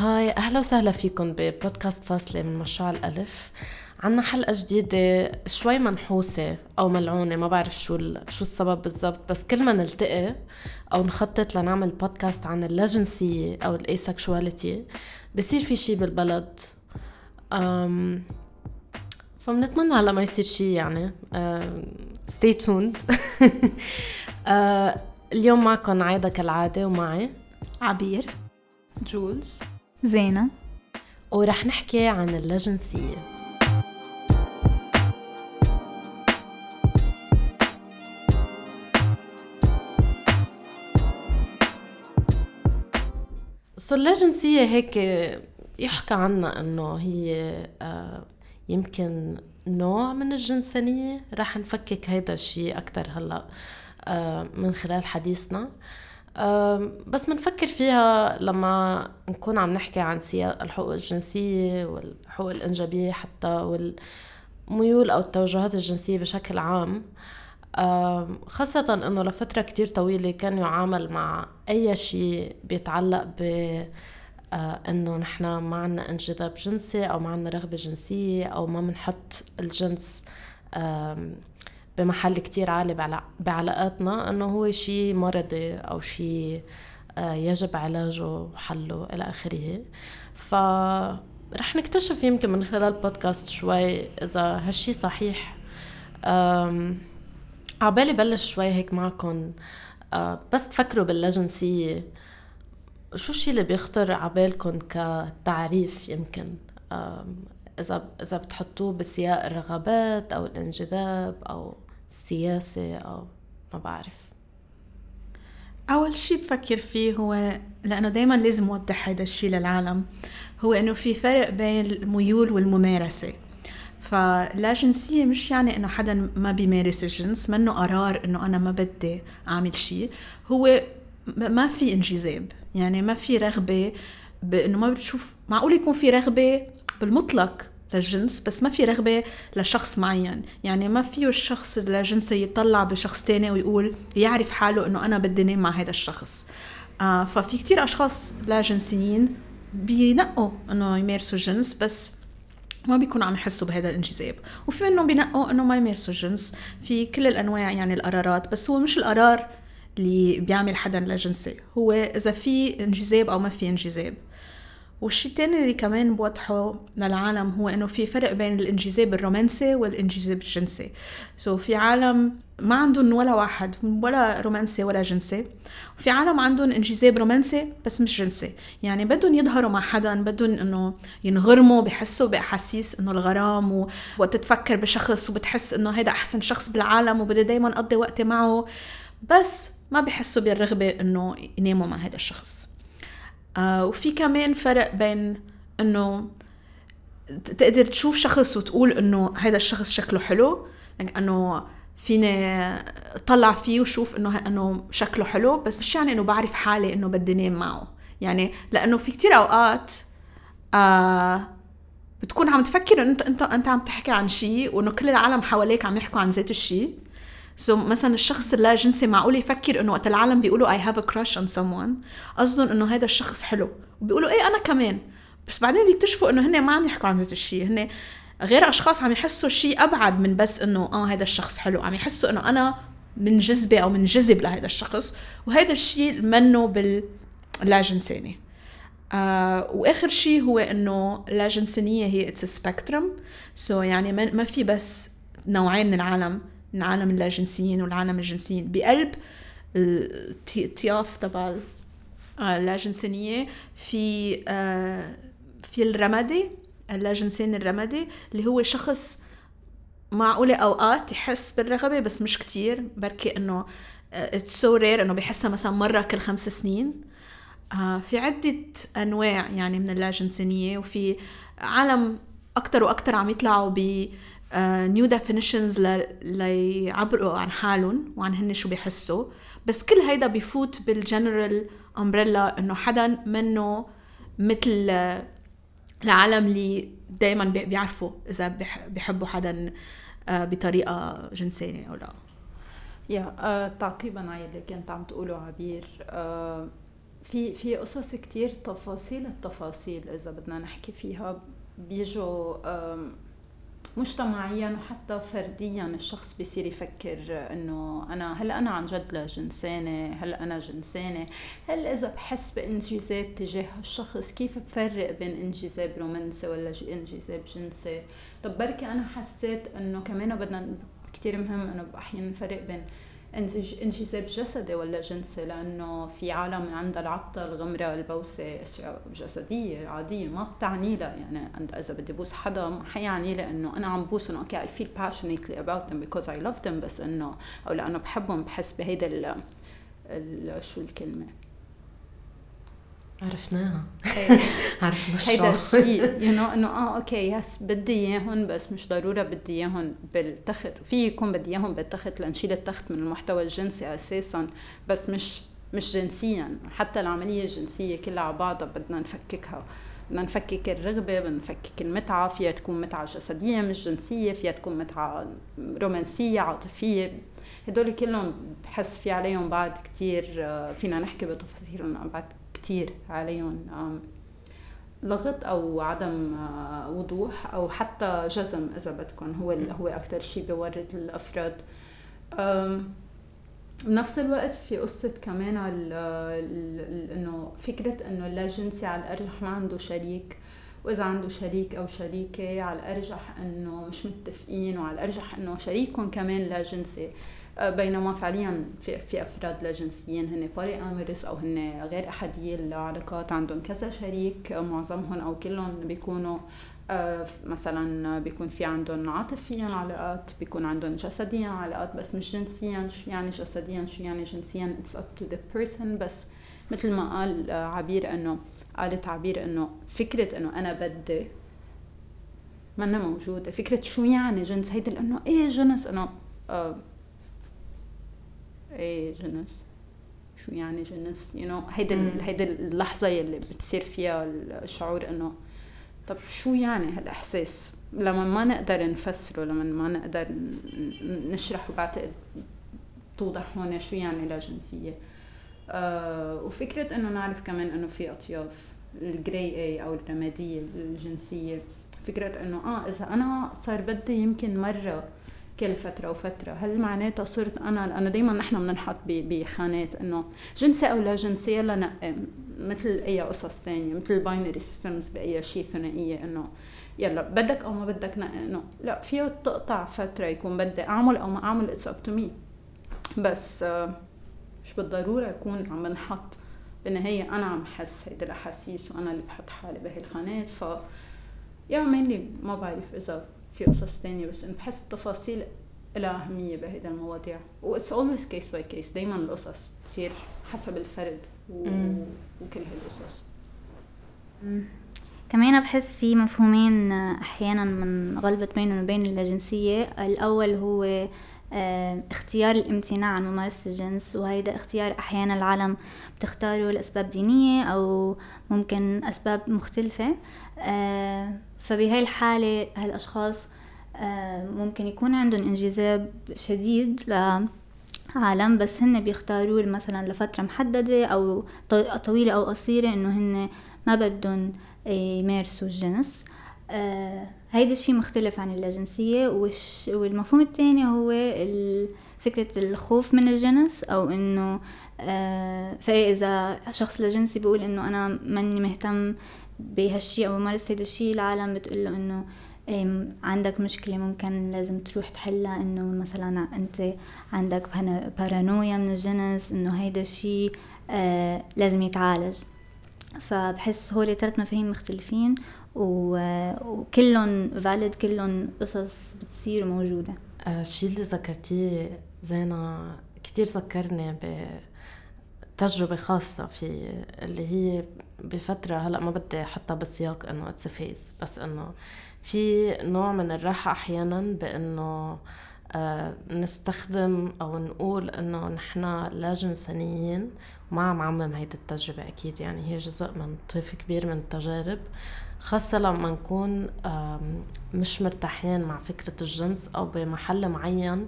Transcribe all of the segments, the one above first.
hi أهلا وسهلا فيكم ببودكاست فاصلة من مشروع الألف. عنا حلقة جديدة شوي منحوسة أو ملعونة ما بعرف شو شو السبب بالضبط بس كل ما نلتقي أو نخطط لنعمل بودكاست عن اللاجنسية أو ال asexuality بصير في شي بالبلد. أم فبنتمنى هلا ما يصير شي يعني. stay tuned اليوم معكم عايدة كالعادة ومعي عبير جولز. زينة. ورح نحكي عن اللاجنسية so اللاجنسية هيك يحكى عنها إنه هي آه، يمكن نوع من الجنسانية. رح نفكك هيدا الشيء أكتر هلأ آه، من خلال حديثنا. بس منفكر فيها لما نكون عم نحكي عن سياق الحقوق الجنسية والحقوق الإنجابية حتى والميول أو التوجهات الجنسية بشكل عام. خاصة أنه لفترة كتير طويلة كان يعامل مع أي شيء بيتعلق ب آه، إنه نحن ما عنا انجذاب جنسي أو ما عنا رغبة جنسية أو ما بنحط الجنس بمحل كتير عالي بعلاقاتنا إنه هو شيء مرضي أو شيء آه، يجب علاجه وحله إلى آخره. ف رح نكتشف يمكن من خلال البودكاست شوي إذا هالشي صحيح. عبالي بلش شوي هيك معكم آه، بس تفكروا باللجنسية. شو الشيء اللي بيخطر عبالكم كتعريف يمكن؟ اذا إذا بتحطوه بسياق الرغبات أو الانجذاب أو السياسة أو ما بعرف. أول شيء بفكر فيه هو لأنه دايما لازم أوضح هذا الشيء للعالم هو إنه في فرق بين الميول والممارسة. فلا جنسية مش يعني إنه حدا ما بيمارس الجنس منه قرار إنه أنا ما بدي أعمل شيء هو ما في انجذاب يعني ما في رغبة بإنه ما بتشوف معقول يكون في رغبة بالمطلق. للجنس بس ما في رغبة لشخص معين. يعني ما فيه الشخص الجنسي يطلع بشخص تاني ويقول يعرف حاله إنه أنا بدي نام مع هذا الشخص. آه ففي كتير أشخاص لا جنسيين بينقوا إنه يمارسوا الجنس بس ما بيكونوا عم يحسوا بهذا الانجذاب. وفي منهم بينقوا إنه ما يمارسوا الجنس. في كل الأنواع يعني القرارات. بس هو مش القرار اللي بيعمل حدا لا جنسي. هو إذا في انجذاب أو ما في انجذاب. والشيء الثاني اللي كمان بوضحه للعالم هو إنه في فرق بين الانجذاب الرومانسي والانجذاب الجنسي. so في عالم ما عندهم ولا واحد ولا رومانسي ولا جنسي. وفي عالم عندهم انجذاب رومانسي بس مش جنسي. يعني بدهم يظهروا مع حدا بدهم إنه ينغرموا بحسوا بأحاسيس إنه الغرام ووقت تفكر بشخص وبتحس إنه هيدا أحسن شخص بالعالم وبدي دايما أقضي وقتي معه. بس ما بحسوا بالرغبة إنه يناموا مع هذا الشخص. آه وفي كمان فرق بين إنه تقدر تشوف شخص وتقول إنه هذا الشخص شكله حلو يعني إنه فيني طلع فيه وشوف إنه إنه شكله حلو بس مش يعني إنه بعرف حالي إنه بدي نام معه. يعني لأنه في كتير أوقات آه بتكون عم تفكر إنه انت انت عم تحكي عن شيء وإنه كل العالم حواليك عم يحكوا عن ذات الشيء so, مثلا الشخص اللا جنسي معقول يفكر إنه وقت العالم بيقولوا I have a crush on someone قصدهم إنه هذا الشخص حلو. وبيقولوا إيه أنا كمان. بس بعدين بيكتشفوا إنه هن ما عم يحكوا عن ذات الشيء هن غير أشخاص عم يحسوا شيء أبعد من بس إنه آه هذا الشخص حلو. عم يحسوا إنه أنا منجذبه أو منجذب لهذا الشخص. وهذا الشيء منه باللا جنسانية آه وآخر شيء هو إنه لا جنسانيه هي it's spectrum so يعني ما في بس نوعين من العالم. العالم اللاجنسيين والعالم الجنسيين بقلب الأطياف تبع اللاجنسية في آه، في الرمادي اللاجنسيين الرمادي اللي هو شخص معقولة أوقات يحس بالرغبة بس مش كتير بركي إنه it's so rare إنه بحسها مثلا مرة كل خمس سنين. آه، في عدة أنواع يعني من اللاجنسينية وفي عالم أكتر وأكتر عم يطلعوا ب new uh, definitions ليعبروا عن حالهم وعن هن شو بيحسوا. بس كل هيدا بفوت بال general umbrella إنه حدا منه مثل العالم اللي دائما بيعرفوا إذا بيحبوا حدا uh, بطريقة جنسية أو لا. يا تعقيبا على اللي كنت عم تقوله عبير. في في قصص كتير تفاصيل التفاصيل إذا بدنا نحكي فيها بيجوا مجتمعيا وحتى فرديا الشخص بيصير يفكر إنه أنا هل أنا عن جد لجنسانه هل أنا جنسانة. هل إذا بحس بإنجذاب تجاه الشخص كيف بفرق بين إنجذاب رومانسي ولا إنجذاب جنسي؟ طب بركي أنا حسيت إنه كمان بدنا كتير مهم إنه أحيانا نفرق بين انجذاب جسدي ولا جنسي لأنه في عالم عندها العبطة الغمرة البوسة أشياء جسدية عادية ما بتعني لها يعني إذا بدي بوس حدا ما حيعني لي إنه أنا عم بوس إنه okay I feel passionately about them because I love them بس إنه أو لأنه بحبهم بحس بهيدا شو الكلمة؟ عرفناها. عرفنا هيدا الشيء you know إنه آه okay yes بدي اياهم بس مش ضرورة بدي اياهم بالتخت. في يكون بدي اياهم بالتخت لنشيل التخت من المحتوى الجنسي أساسا بس مش مش جنسيا. حتى العملية الجنسية كلها على بعضها بدنا نفككها. بدنا نفكك الرغبة بدنا نفكك المتعة. فيها تكون متعة جسدية مش جنسية فيها تكون متعة رومانسية عاطفية. هدول كلهم بحس في عليهم بعد كتير آه، فينا نحكي بتفاصيلهم بعد كتير عليهم. لغط أو عدم آه، وضوح أو حتى جزم إذا بدكم هو هو أكثر شيء بيورد الأفراد. بنفس الوقت في قصة كمان إنه فكرة إنه اللاجنسي على الأرجح ما عنده شريك وإذا عنده شريك أو شريكة على الأرجح إنه مش متفقين وعلى الأرجح إنه شريكهم كمان لا جنسي. بينما فعليا في في أفراد لا جنسيين هن polyamorous أو هن غير أحادية العلاقات عندهم كذا شريك معظمهم أو كلهم بيكونوا آه، مثلا بيكون في عندهم عاطفيا علاقات بيكون عندهم جسديا علاقات بس مش جنسيا شو يعني جسديا شو يعني جنسيا؟ it's up to the person بس مثل ما قال آه، عبير انه قالت عبير إنه فكرة إنه أنا بدي منا موجودة فكرة شو يعني جنس؟ هيدا لأنه إيه جنس؟ إنه آه إيه جنس شو يعني جنس يو you know, هيدا هيدا اللحظة يلي بتصير فيها الشعور إنه طب شو يعني هالإحساس؟ لما ما نقدر نفسره لما ما نقدر نشرح وبعتقد توضح هون شو يعني لا جنسية. آه وفكرة إنه نعرف كمان إنه في أطياف ال gray A أو الرمادية الجنسية. فكرة إنه آه إذا أنا صار بدي يمكن مرة كل فترة وفترة. هل معناتها صرت أنا لأنه دايما نحن بننحط بخانات إنه جنسي أو لا جنسي يلا نقي مثل أي قصص تانية مثل ال binary systems بأي شيء ثنائية إنه يلا بدك أو ما بدك نقي إنه لا فيه تقطع فترة يكون بدي أعمل أو ما أعمل it's up to me بس آه، مش بالضرورة يكون عم بنحط بالنهاية أنا عم حس هيدي الأحاسيس وأنا اللي بحط حالي بهي الخانات. ف يا مينلي ما بعرف إذا في قصص تانية بس انه بحس التفاصيل لها أهمية بهيدا المواضيع. و it's always case by case. دايما القصص بتصير حسب الفرد و... وكل هالقصص كمان بحس في مفهومين أحيانا من غلبت بينهم وبين اللاجنسية الأول هو آه، اختيار الامتناع عن ممارسة الجنس وهيدا اختيار أحيانا العالم بتختاره لأسباب دينية أو ممكن أسباب مختلفة. آه، فبهاي الحالة هالأشخاص آه، ممكن يكون عندهم انجذاب شديد لعالم بس هن بيختاروه مثلا لفترة محددة أو طويلة أو قصيرة إنه هن ما بدهم يمارسوا الجنس. آه هيدا الشيء مختلف عن اللاجنسية والمفهوم الثاني هو فكرة الخوف من الجنس أو إنه آه فإذا شخص لجنسي بيقول إنه أنا ماني مهتم بهالشيء أو بمارس هيدا الشيء العالم بتقول له إنه عندك مشكلة ممكن لازم تروح تحلها إنه مثلا أنت عندك بارانويا من الجنس إنه هيدا الشيء آه لازم يتعالج. فبحس هول ثلاث مفاهيم مختلفين وكلهم valid كلهم قصص بتصير موجودة. آه، الشيء اللي ذكرتيه زينة كتير ذكرني بتجربة خاصة في اللي هي بفترة هلأ ما بدي أحطها بسياق إنه it's phase بس إنه في نوع من الراحة أحيانا بإنه آه نستخدم أو نقول إنه نحن لا جنسانيين وما عم عمم هيدي التجربة أكيد يعني هي جزء من طيف كبير من التجارب. خاصة لما نكون مش مرتاحين مع فكرة الجنس أو بمحل معين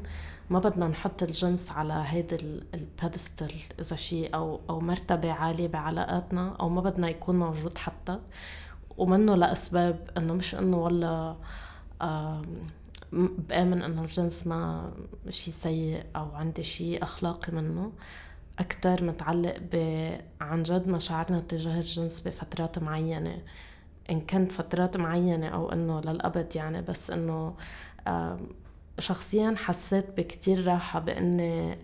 ما بدنا نحط الجنس على هيدا البيدستل إذا شيء أو أو مرتبة عالية بعلاقاتنا أو ما بدنا يكون موجود حتى. ومنه لأسباب إنه مش إنه والله بآمن إنه الجنس ما شيء سيء أو عندي شيء أخلاقي منه. أكتر متعلق ب عن جد مشاعرنا تجاه الجنس بفترات معينة. إن كانت فترات معينة أو إنه للأبد يعني بس إنه شخصيا حسيت بكتير راحة بإني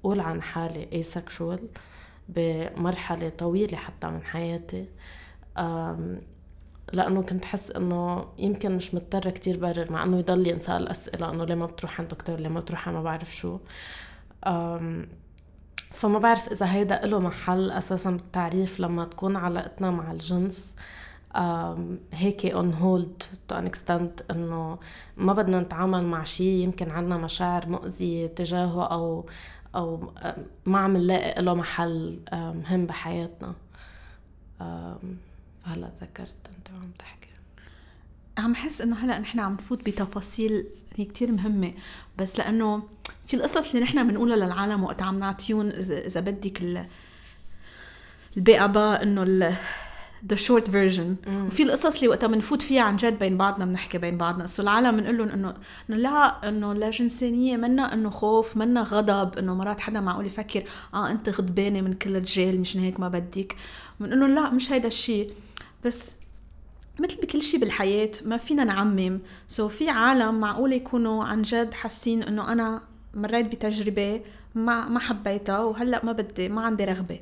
أقول عن حالي asexual بمرحلة طويلة حتى من حياتي. لأنه كنت حس إنه يمكن مش مضطرة كتير برر مع إنه يضل ينسأل أسئلة إنه ليه ما بتروح عند دكتور ليه ما بتروح ما بعرف شو. فما بعرف إذا هيدا له محل أساسا بالتعريف لما تكون علاقتنا مع الجنس هيك on hold to an extent إنه ما بدنا نتعامل مع شيء يمكن عنا مشاعر مؤذية تجاهه أو أو ما عم نلاقي له محل مهم بحياتنا. هلا تذكرت أنت وعم تحكي. عم حس إنه هلا نحن عم نفوت بتفاصيل هي كتير مهمة بس لأنه في القصص اللي نحن بنقولها للعالم وقت عم نعطيهم إذا بدك الباقبة إنه the short version وفي القصص اللي وقتها بنفوت فيها عن جد بين بعضنا بنحكي بين بعضنا. so العالم بنقول لهم انه إنه لا إنه لا جنسانية منا إنه خوف منا غضب. إنه مرات حدا معقول يفكر آه أنت غضبانة من كل الرجال مشان هيك ما بدك بنقول لهم لا مش هيدا الشيء. بس مثل بكل شيء بالحياة ما فينا نعمم. so so في عالم معقول يكونوا عن جد حاسين إنه أنا مريت بتجربة ما ما حبيتها وهلأ ما بدي ما عندي رغبة.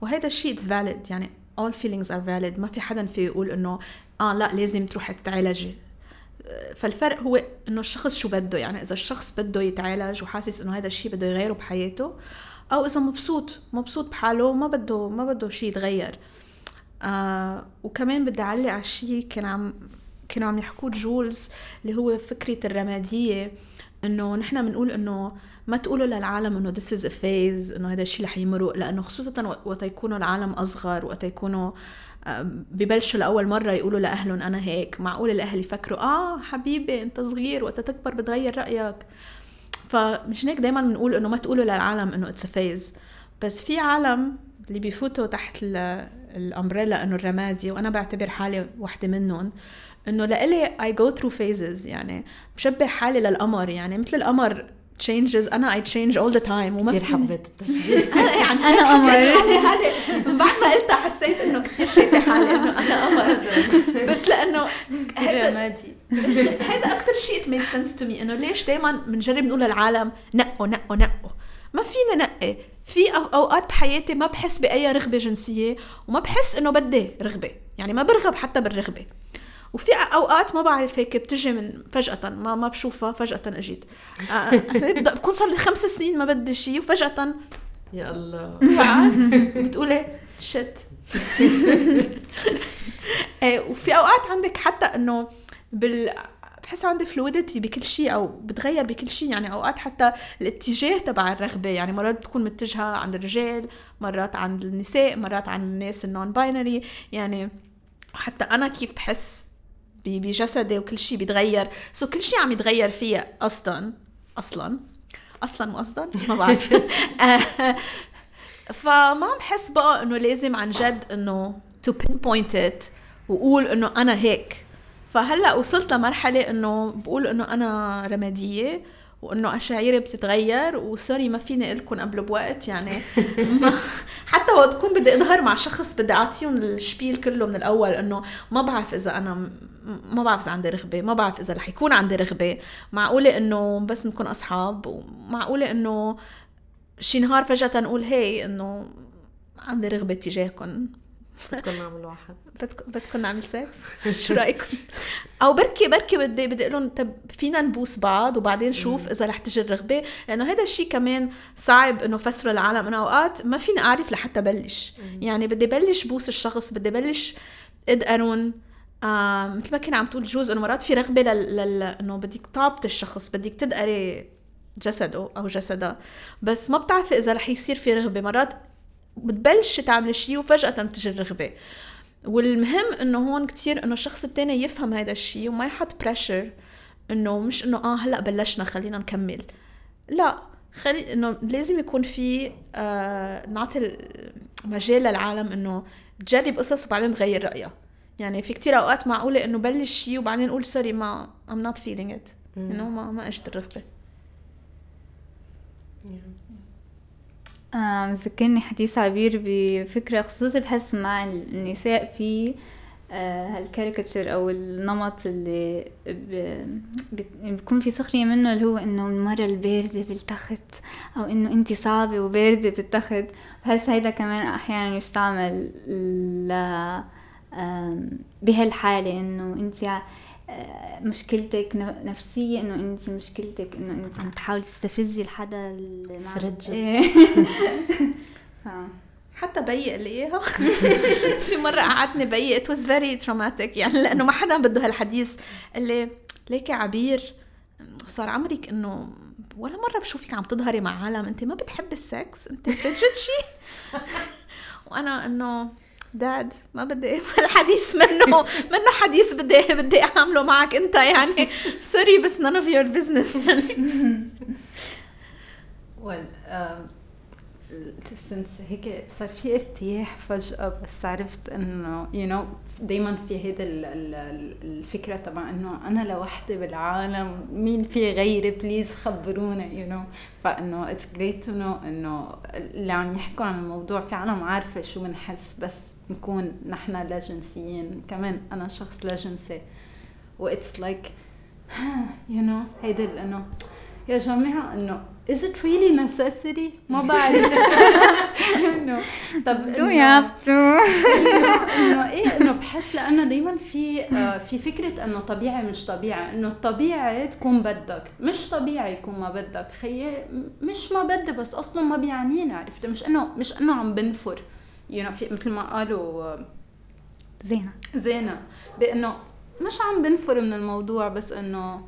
وهذا الشيء it's valid يعني all feelings are valid. ما في حدا في يقول إنه آه لا لازم تروحي تتعالجي فالفرق هو إنه الشخص شو بده. يعني إذا الشخص بده يتعالج وحاسس إنه هذا الشيء بده يغيره بحياته أو إذا مبسوط مبسوط بحاله وما بده ما بده شيء يتغير. آه وكمان بدي أعلق على الشيء كان عم كانوا عم يحكوا جولز اللي هو فكرة الرمادية. إنه نحن بنقول إنه ما تقولوا للعالم إنه this is a phase إنه هذا الشيء رح يمرق لأنه خصوصا وقت يكونوا العالم أصغر وقت يكونوا ببلشوا لأول مرة يقولوا لأهلهم أنا هيك معقول الأهل يفكروا آه حبيبي أنت صغير وقت تكبر بتغير رأيك. فمش هيك دائما بنقول إنه ما تقولوا للعالم إنه it's phase بس في عالم اللي بيفوتوا تحت ال umbrella إنه الرمادي وأنا بعتبر حالي وحدة منهم إنه لإلي I go through phases يعني بشبه حالي للقمر يعني مثل القمر changes. أنا I change all the time وما كثير حبيت التشبيه أنا يعني أنا قمر. بعد ما قلتها حسيت إنه كثير شايفة حالي إنه أنا قمر. بس لأنه هذا هذا أكثر شيء make sense to me إنه ليش دائما بنجرب نقول للعالم نقوا نقوا نقوا ما فينا نقي. في أوقات بحياتي ما بحس بأي رغبة جنسية وما بحس إنه بدي رغبة. يعني ما برغب حتى بالرغبة. وفي أوقات ما بعرف هيك بتجي من فجأة ما ما بشوفها فجأة إجيت. آه، بكون صار لي خمس سنين ما بدي شيء وفجأة يا الله. بتقولي shit إيه، وفي أوقات عندك حتى إنه بال بحس عندي fluidity بكل شيء أو بتغير بكل شيء يعني أوقات حتى الاتجاه تبع الرغبة يعني مرات بتكون متجهة عند الرجال مرات عند النساء مرات عند الناس ال non-binary يعني حتى أنا كيف بحس بجسدي وكل شيء بيتغير. so كل شيء عم يتغير فيها أصلا أصلا أصلا مو أصلا؟ ما بعرف. فما بحس بقى إنه لازم عن جد إنه to pinpoint it وقول إنه أنا هيك. فهلأ وصلت لمرحلة إنه بقول إنه أنا رمادية وإنه مشاعري بتتغير و sorry ما فيني أقول لكم قبل بوقت يعني. ما حتى وقت تكون بدي اظهر مع شخص بدي أعطيهم ال spiel كله من الأول إنه ما بعرف إذا أنا ما بعرف إذا عندي رغبة ما بعرف إذا رح يكون عندي رغبة. معقولة إنه بس نكون أصحاب ومعقولة إنه شي نهار فجأة نقول هي إنه عندي رغبة تجاهكم بدكم نعمل واحد. بدكم نعمل سكس شو رايكم أو بركي بركي بدي بدي أقول لهم طب فينا نبوس بعض وبعدين شوف إذا رح تجي الرغبة. لأنه هذا الشيء كمان صعب إنه فسره العالم. أنا أوقات ما فيني أعرف لحتى بلش. يعني بدي بلش بوس الشخص بدي بلش ادقرون آه مثل ما كنا عم تقول جوز انه مرات في رغبة لل... لل... إنه بدك تعبط الشخص بدك تدقري جسده أو جسدها. بس ما بتعرفي إذا رح يصير في رغبة. مرات بتبلشي تعملي شيء وفجأة تجي الرغبة. والمهم إنه هون كتير إنه الشخص التاني يفهم هذا الشيء وما يحط بريشر إنه مش إنه آه هلأ بلشنا خلينا نكمل. لا خلي إنه لازم يكون في آه نعطي مجال للعالم إنه تجرب قصص وبعدين تغير رأيها. يعني في كتير أوقات معقولة إنه بلش شيء وبعدين نقول سوري ما I'm not feeling it. إنه ما ما اجت الرغبة. آه ذكرني حديث عبير بفكرة خصوصي بحس مع النساء في آه هالكاريكاتشر أو النمط اللي بيكون في سخرية منه اللي هو إنه المرة الباردة بالتخت أو إنه انت صعبة وباردة بالتخت. بحس هيدا كمان أحيانا يستعمل ل بهالحالة إنه أنت آه، مشكلتك نفسية إنه أنت مشكلتك إنه أنت عم تحاولي تستفزي الحدا اللي frigid حتى بيي قال لي إياها. في مرة قعدني بيي it was very traumatic يعني لأنه ما حدا بده هالحديث. اللي ليكي عبير صار عمرك إنه ولا مرة بشوفك عم تظهري مع عالم. أنت ما بتحبي السكس أنت frigid شي وأنا إنه dad ما بدي الحديث منه منه حديث بدي بدي أعمله معك أنت يعني. sorry بس none of your business. يعني since هيك صار في ارتياح فجأة بس عرفت إنه you know دايما في هيدا الفكرة تبع إنه أنا لوحدي بالعالم مين في غيري؟ please خبرونا you know. فإنه it's great to know إنه اللي عم يحكوا عن الموضوع في عالم عارفة شو بنحس بس نكون نحن لا جنسيين كمان أنا شخص لا جنسي. و it's like you know هيدا إنه يا جماعة إنه is it really necessary ما بعرف. انه طب do you have to? إنه إيه إنه بحس لأنه دائما في آه، في فكرة إنه طبيعي مش طبيعي إنه الطبيعي تكون بدك. مش طبيعي يكون ما بدك. خيي مش ما بدي بس أصلا ما بيعنيني عرفت؟ مش إنه مش إنه عم بنفر. يو you know في مثل ما قالوا زينة. زينة. بأنه مش عم بنفر من الموضوع بس إنه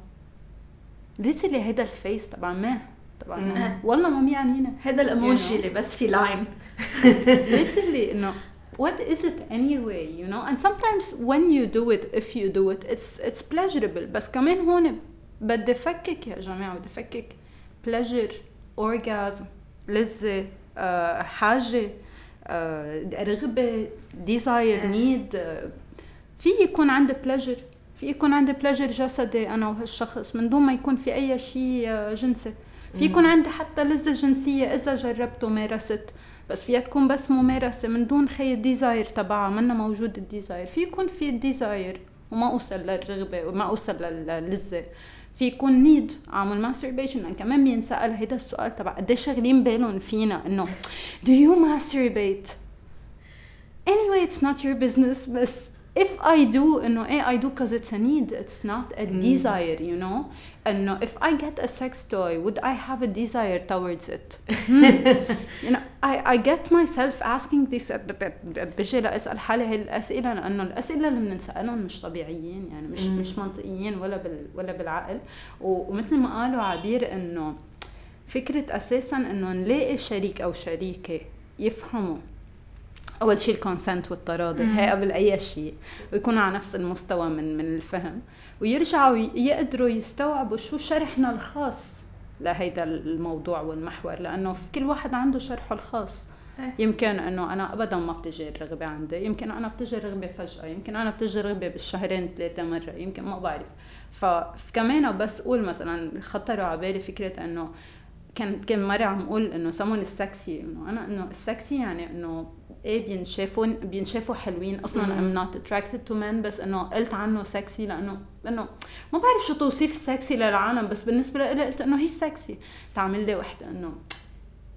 literally هيدا ال face تبع ما طبعا والله ما بيعنينا. هذا الايموجي اللي بس في line literally إنه what is it anyway you know? And sometimes when you do it if you do it it's it's pleasurable. بس كمان هون بدي فكك يا جماعة بدي فكك. pleasure orgasm لذة uh, حاجة. Desire need uh, في يكون عندي pleasure في يكون عندي pleasure جسدي أنا وهالشخص من دون ما يكون في أي شيء جنسي. في يكون عندي حتى لذة جنسية إذا جربت ومارست بس فيها تكون بس ممارسة من دون هي ال desire تبعها منا موجود ال desire في يكون في ال desire وما أوصل للرغبة وما أوصل للذة. في يكون need أعمل masturbation كمان بينسأل هيدا السؤال تبع قديش شاغلين بالهم فينا انه do you masturbate anyway it's not your business بس if I do انه إيه I do because it's a need it's not a mm. desire you know انه if I get a sex toy would I have a desire towards it you know I I get myself asking this بجي لأسأل حالي هاي الأسئلة لأنه الأسئلة اللي بنسالهم مش طبيعيين يعني مش mm. مش منطقيين ولا بال ولا بالعقل ومثل ما قالوا عبير إنه فكرة أساسا إنه نلاقي شريك أو شريكة يفهموا أول شيء الكونسنت والتراضي هي قبل أي شيء ويكونوا على نفس المستوى من من الفهم. ويرجعوا يقدروا يستوعبوا شو شرحنا الخاص لهيدا الموضوع والمحور لأنه في كل واحد عنده شرحه الخاص. إيه. يمكن إنه أنا ابدا ما بتجي الرغبة عندي يمكن أنا بتجي الرغبة فجأة يمكن أنا بتجي الرغبة بالشهرين ثلاثة مرة يمكن ما بعرف. فكمان بس أقول مثلا خطروا على بالي فكرة إنه كان كان مرة عم أقول إنه سمون السكسي إنه أنا إنه السكسي يعني إنه إيه بينشافوا بينشافوا حلوين. أصلا I'm not attracted to men بس إنه قلت عنه سكسي لأنه انه ما بعرف شو توصيف السكسي للعالم. بس بالنسبة لي قلت إنه هي سكسي تعمل لي وحدة إنه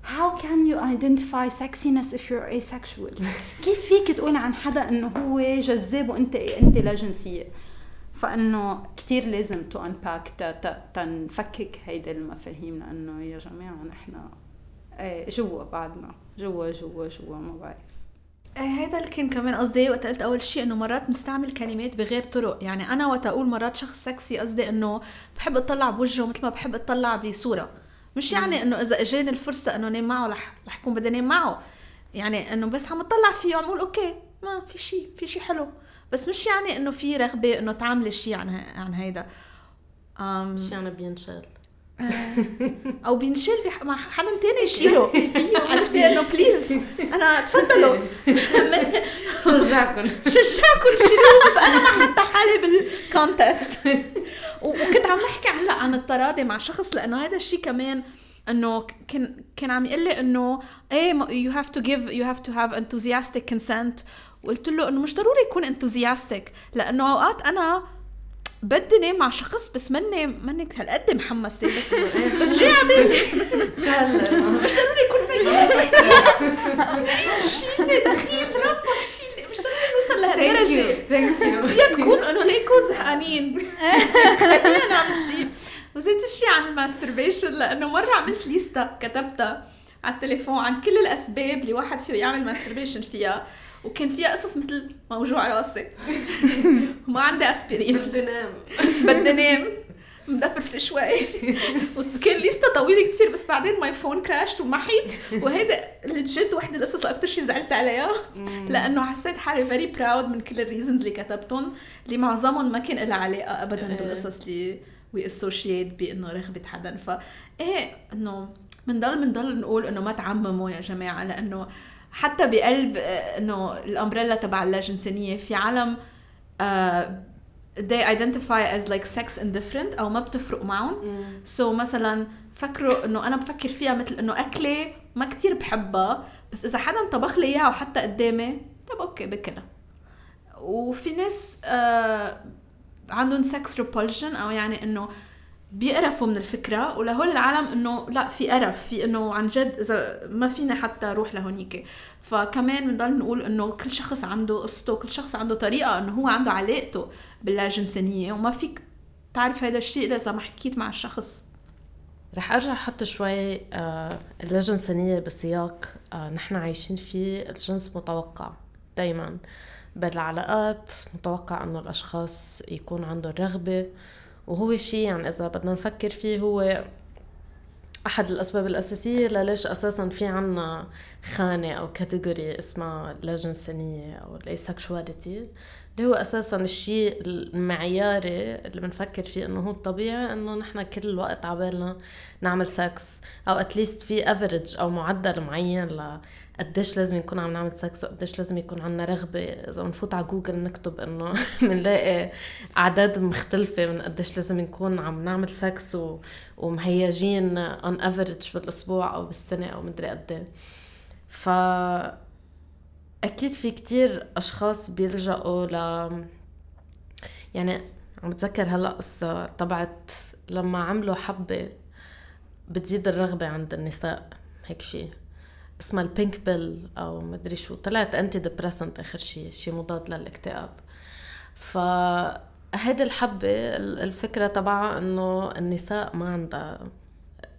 how can you identify sexiness if you're asexual كيف فيك تقول عن حدا إنه هو جذاب وانت أنت لا جنسية؟ فإنه كثير لازم to unpack تنفكك هيدي المفاهيم لأنه يا جماعة نحن إيه جوا بعدنا جوا جوا جوا ما بعرف. هذا اللي كان كمان قصدي وقت قلت أول شيء إنه مرات بنستعمل كلمات بغير طرق. يعني أنا وقت أقول مرات شخص سكسي قصدي إنه بحب أطلع بوجهه مثل ما بحب أطلع بصورة. مش يعني إنه إذا إجاني الفرصة إنه نام معه رح رح أكون بدي أنام معه. يعني إنه بس عم أطلع فيه وعم أقول okay ما في شيء في شيء حلو. بس مش يعني إنه في رغبة إنه تعملي شيء عن ه- عن هيدا. أم شو يعني بينشال أو بينشل بح- مع حدا تاني يشيله. عرفتي إنه please أنا تفضلوا. بشجعكم بشجعكم شيلوه بس أنا ما حتى حالي بال context وكنت عم بحكي هلا عن التراضي مع شخص لأنه هذا الشيء كمان إنه كان كان عم يقول لي إنه إيه you have to give you have to have enthusiastic consent وقلت له إنه مش ضروري يكون enthusiastic لأنه أوقات أنا بدي نام مع شخص بس مني مني هالقد محمسه بس بس عم شو هلا مش ضروري يكون ميؤوس شيلي دخيل ربك شيلي مش ضروري نوصل لهالدرجة. فيها تكون إنه ليكو زهقانين. خلينا نعمل شيء وزيت الشيء عن ال masturbation لأنه مرة عملت ليستا كتبتها على التليفون عن كل الأسباب اللي واحد فيه يعمل masturbation فيها. وكان فيها قصص مثل موجوع راسي. وما عندي اسبرين بدي نام. بدي نام. مدبرسة شوي. وكان ليستا طويلة كتير بس بعدين my phone crashed ومحيت وهيدا الجد وحدة القصص اللي أكتر شي زعلت عليها. لأنه حسيت حالي very proud من كل ال reasons اللي كتبتهم اللي معظمهم ما كان لها علاقة أبدا إيه. بالقصص اللي we associate بإنه رغبة حدا. ف إيه إنه بنضل بنضل نقول إنه ما تعمموا يا جماعة لأنه حتى بقلب آه، إنه ال umbrella تبع اللاجنسانية في عالم آه they identify as like sex indifferent أو ما بتفرق معهم. so so مثلا فكروا إنه أنا بفكر فيها مثل إنه أكلة ما كتير بحبها بس إذا حدا طبخ لي إياها وحتى قدامي طب okay باكلها وفي ناس آه عندهم sex repulsion أو يعني إنه بيقرفوا من الفكرة ولهول العالم إنه لا في قرف في إنه عن جد إذا ما فينا حتى روح لهونيك. فكمان بنضل نقول إنه كل شخص عنده قصته كل شخص عنده طريقة إنه هو عنده علاقته باللاجنسانيه وما فيك تعرف هذا الشيء إذا ما حكيت مع الشخص. رح أرجع أحط شوي آه اللاجنسانية بسياق آه نحن عايشين فيه الجنس متوقع دايما. بالعلاقات متوقع إنه الأشخاص يكون عندهم رغبة. وهو شيء يعني إذا بدنا نفكر فيه هو أحد الأسباب الأساسية لليش أساسا في عنا خانة أو category اسمها لاجنسانيه أو ال asexuality اللي هو أساسا الشيء المعياري اللي بنفكر فيه إنه هو الطبيعي إنه نحن كل الوقت عبالنا نعمل sex أو at least في average أو معدل معين قديش لازم يكون عم نعمل سكس وقديش لازم يكون عنا رغبة. إذا بنفوت على جوجل نكتب إنه بنلاقي أعداد مختلفة من قديش لازم نكون عم نعمل سكس و... ومهيجين on average بالأسبوع أو بالسنة أو مدري قد إيه. ف أكيد في كتير أشخاص بيلجأوا ل يعني عم بتذكر هلأ قصة تبعت لما عملوا حبة بتزيد الرغبة عند النساء هيك شي. اسمها ال pink pill أو مدري شو. طلعت antidepressant آخر شي شي مضاد للاكتئاب. ف هيدي الحبة الفكرة تبعها إنه النساء ما عندها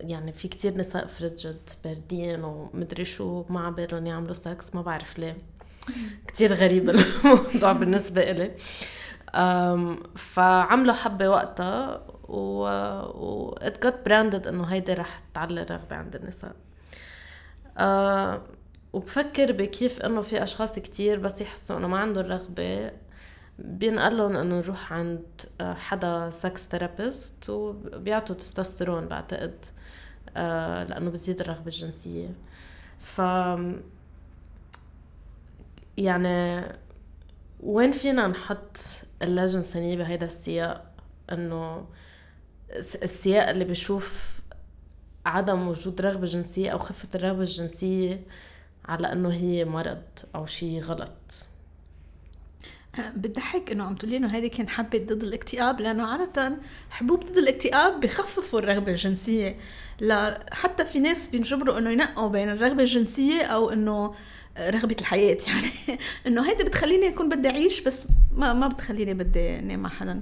يعني في كتير نساء frigid باردين ومدري شو ما عبالهم يعملوا سكس ما بعرف ليه. كتير غريب الموضوع بالنسبة إلي. فعملوا حبة وقتها و, و it got branded إنه هيدي رح تعلي رغبة عند النساء. آه وبفكر بكيف إنه في أشخاص كتير بس يحسوا إنه ما عندهم رغبة. بينقال لهم إنه نروح عند آه، حدا sex therapist وبيعطوا تستوستيرون بعتقد آه لأنه بزيد الرغبة الجنسية. ف يعني وين فينا نحط اللاجنسانية بهيدا السياق؟ إنه الس- السياق اللي بشوف عدم وجود رغبة جنسية أو خفة الرغبة الجنسية على إنه هي مرض أو شيء غلط. بتضحك إنه عم تقولي إنه هيدي كان حبة ضد الاكتئاب لأنه عادة حبوب ضد الاكتئاب بخففوا الرغبة الجنسية. لا حتى في ناس بينجبروا إنه ينقوا بين الرغبة الجنسية أو إنه رغبة الحياة يعني. إنه هيدي بتخليني أكون بدي أعيش بس ما ما بتخليني بدي أنام مع حدا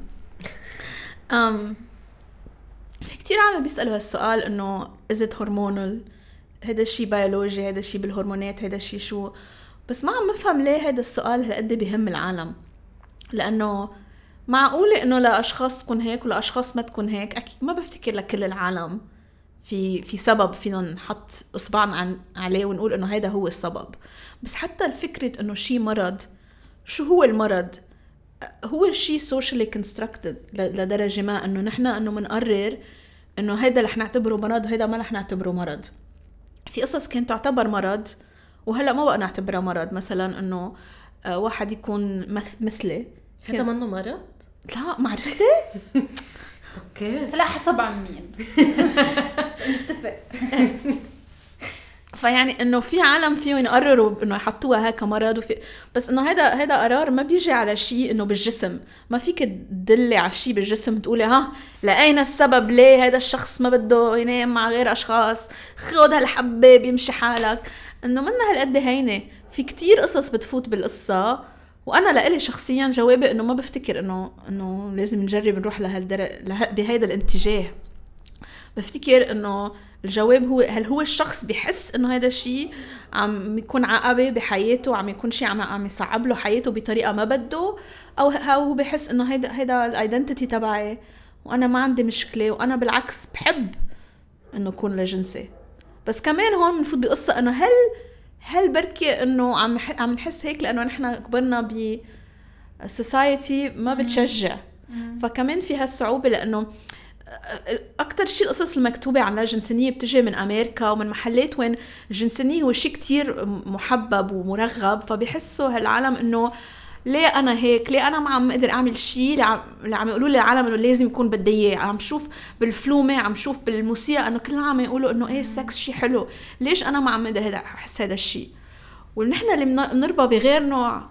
في كتير عالم بيسألوا هالسؤال إنه it hormonal هذا الشيء بيولوجي هذا الشيء بالهرمونات هذا الشيء شو؟ بس ما عم بفهم ليه هذا السؤال هالقد بيهم العالم. لأنه معقولة إنه لأشخاص تكون هيك ولأشخاص ما تكون هيك؟ أكيد ما بفتكر لكل العالم في في سبب فينا نحط اصبعنا عن عليه ونقول إنه هذا هو السبب. بس حتى الفكرة إنه شيء مرض شو هو المرض؟ هو شيء socially constructed لدرجة ما إنه نحن إنه بنقرر إنه هيدا رح نعتبره مرض وهيدا ما رح نعتبره مرض. في قصص كانت تعتبر مرض وهلأ ما بقى نعتبرها مرض مثلا إنه آه، واحد يكون مثلي. هذا منه مرض؟ لا ما عرفتي؟ أوكي. لا حسب عن مين. نتفق فيعني إنه في عالم فيهم يقرروا انه يحطوها هيك مرض وفي بس إنه هيدا هيدا قرار ما بيجي على شيء إنه بالجسم. ما فيك تدلي على شيء بالجسم تقولي ها لقينا السبب؟ ليه هذا الشخص ما بده ينام مع غير أشخاص؟ خذ هالحبة بيمشي حالك. إنه منا هالقد هينة. في كتير قصص بتفوت بالقصة وأنا لإلي شخصيا جوابي إنه ما بفتكر انه إنه لازم نجرب نروح لهالدر له... بهيدا الاتجاه. بفتكر إنه الجواب هو هل هو الشخص بحس إنه هذا الشيء عم يكون عقبة بحياته عم يكون شيء عم عم يصعب له حياته بطريقة ما بده أو هو بحس إنه هيدا هيدا الايدنتيتي تبعي وأنا ما عندي مشكلة وأنا بالعكس بحب إنه أكون لجنسي. بس كمان هون بنفوت بقصة إنه هل هل بركي إنه عم عم نحس هيك؟ لأنه نحن كبرنا ب society ما بتشجع. فكمان في هالصعوبة لأنه أكثر شيء القصص المكتوبة عن الجنسانيه بتجي من أمريكا ومن محلات وين الجنسانيه هو شيء كتير محبب ومرغب فبيحسوا هالعالم إنه ليه أنا هيك؟ ليه أنا ما عم أقدر أعمل شيء اللي عم, يقولوا لي العالم إنه لازم يكون بدي إياه؟ عم شوف بالفلومة عم شوف بالموسيقى إنه كلهم عم يقولوا إنه إيه السكس شيء حلو. ليش أنا ما عم أقدر أحس هذا الشيء؟ ونحن اللي بنربى بغير نوع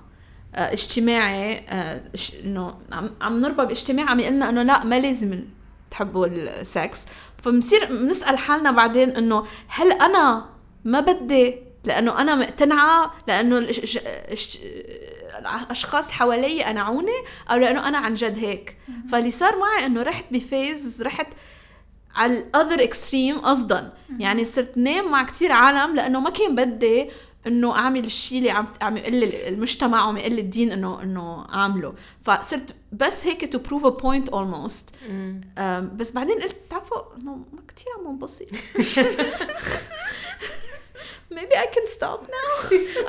آه، اجتماعي آه، إنه عم نربى باجتماع عم يقلنا إنه لا ما لازم تحبوا السكس فبنصير بنسال حالنا بعدين إنه هل أنا ما بدي لأنه أنا مقتنعة؟ لأنه الأشخاص حوالي قنعوني أو لأنه أنا عن جد هيك. فاللي صار معي إنه رحت ب phase رحت على ال other extreme قصدا. يعني صرت نام مع كتير عالم لأنه ما كان بدي إنه أعمل الشيء اللي عم عم يقول لي المجتمع وعم يقول لي الدين انه إنه أعمله. فصرت بس هيك to prove a point almost بس بعدين قلت بتعرفوا إنه ما كثير عم انبسط. Maybe I can stop now.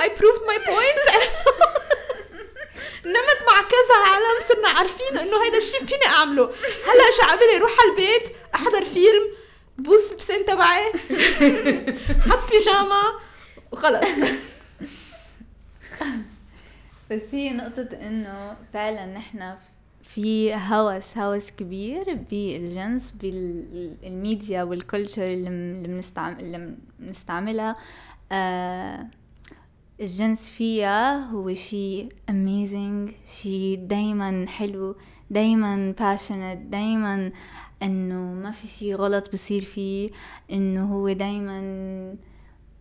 I proved my point. نمت مع كذا عالم صرنا عارفين إنه هيدا الشيء فيني أعمله. هلأ اجى عبالي روح على البيت أحضر فيلم بوس بسين تبعي حط بيجاما وخلص. بس هي نقطة إنه فعلا نحن في هوس هوس كبير بالجنس بال media وال culture اللي بنستعمل اللي بنستعملها آه الجنس فيها هو شيء amazing شيء دايما حلو دايما passionate دايما إنه ما في شيء غلط بصير فيه إنه هو دايما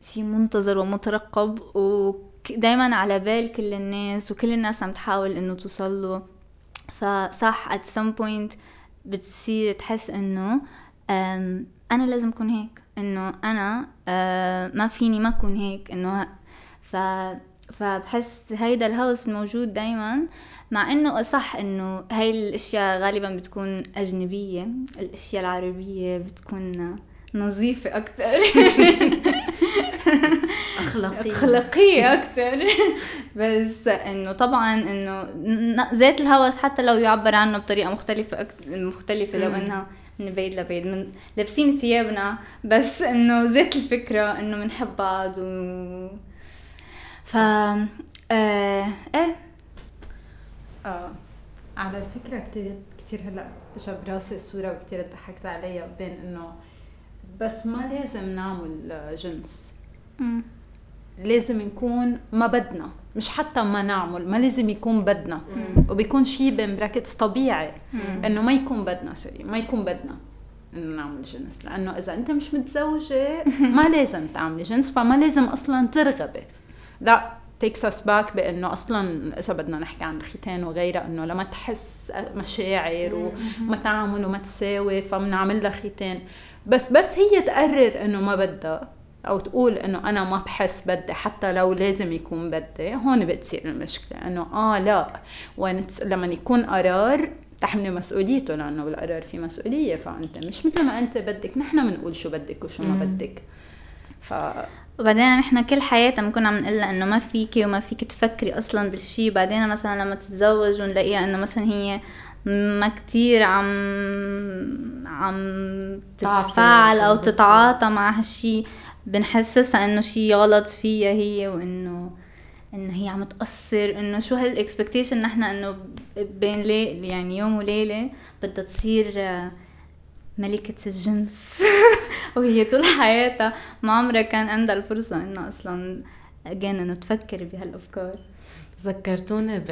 شيء منتظر ومترقب ودايما على بال كل الناس وكل الناس عم تحاول إنه توصل له فصح at some point بتصير تحس إنه أنا لازم أكون هيك. إنه أنا ما فيني ما أكون هيك. إنه ف فبحس هيدا الهوس الموجود دايما. مع إنه صح إنه هاي الأشياء غالبا بتكون أجنبية الأشياء العربية بتكون نظيفة أكتر. أخلاقية أخلاقية أكتر. بس إنه طبعا إنه ذات الهوس حتى لو يعبر عنه بطريقة مختلفة مختلفة لو إنها من بيت لبيت من لابسين ثيابنا بس إنه ذات الفكرة إنه بنحب بعض و ف آه... إيه. آه. على الفكرة كتير كتير هلأ اجى براسي الصورة وكتير ضحكت عليها بين إنه بس ما لازم نعمل جنس. لازم نكون ما بدنا مش حتى ما نعمل ما لازم يكون بدنا. مم. وبيكون شيء بين practice طبيعي. إنه ما يكون بدنا sorry ما يكون بدنا إنه نعمل جنس. لأنه إذا أنت مش متزوجة ما لازم تعملي جنس فما لازم أصلا ترغبي. لا تيكس اس باك بإنه أصلا إذا بدنا نحكي عن الختان وغيرها إنه لما تحس مشاعر وما تعامل وما تساوي فبنعمل لها ختان. بس بس هي تقرر إنه ما بدها. أو تقول إنه أنا ما بحس بدي حتى لو لازم يكون بدي. هون بتصير المشكلة إنه آه لا وين لما يكون قرار تحملي مسؤوليته لأنه بالقرار في مسؤولية فأنت مش مثل ما أنت بدك. نحن بنقول شو بدك وشو ما بدك. ف وبعدين نحن كل حياتنا بنكون عم نقول إنه ما فيكي وما فيك تفكري أصلا بالشي. بعدين مثلا لما تتزوج ونلاقيها إنه مثلا هي ما كتير عم عم تتفاعل أو تتعاطى مع هالشي. بنحسسها إنه شي غلط فيها هي وإنه انه هي عم تقصر إنه شو هال expectation نحن إنه بين ليل يعني يوم وليلة بدها تصير ملكة الجنس وهي طول حياتها ما عمرها كان عندها الفرصة انها أصلا اجين إنه تفكر بهالأفكار. ذكرتوني ب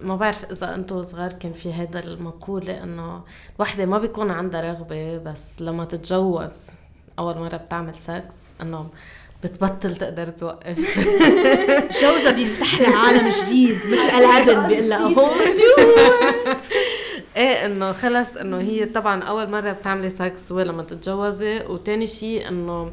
ما بعرف إذا أنتم صغار كان في هذا المقولة إنه الوحدة ما بيكون عندها رغبة بس لما تتجوز. أول مرة بتعمل سكس إنه بتبطل تقدر توقف. جوزها بيفتح لها عالم جديد مثل الادن بيقول لها إيه إنه خلص إنه هي طبعا أول مرة بتعملي سكس لما تتجوزي. وتاني شيء إنه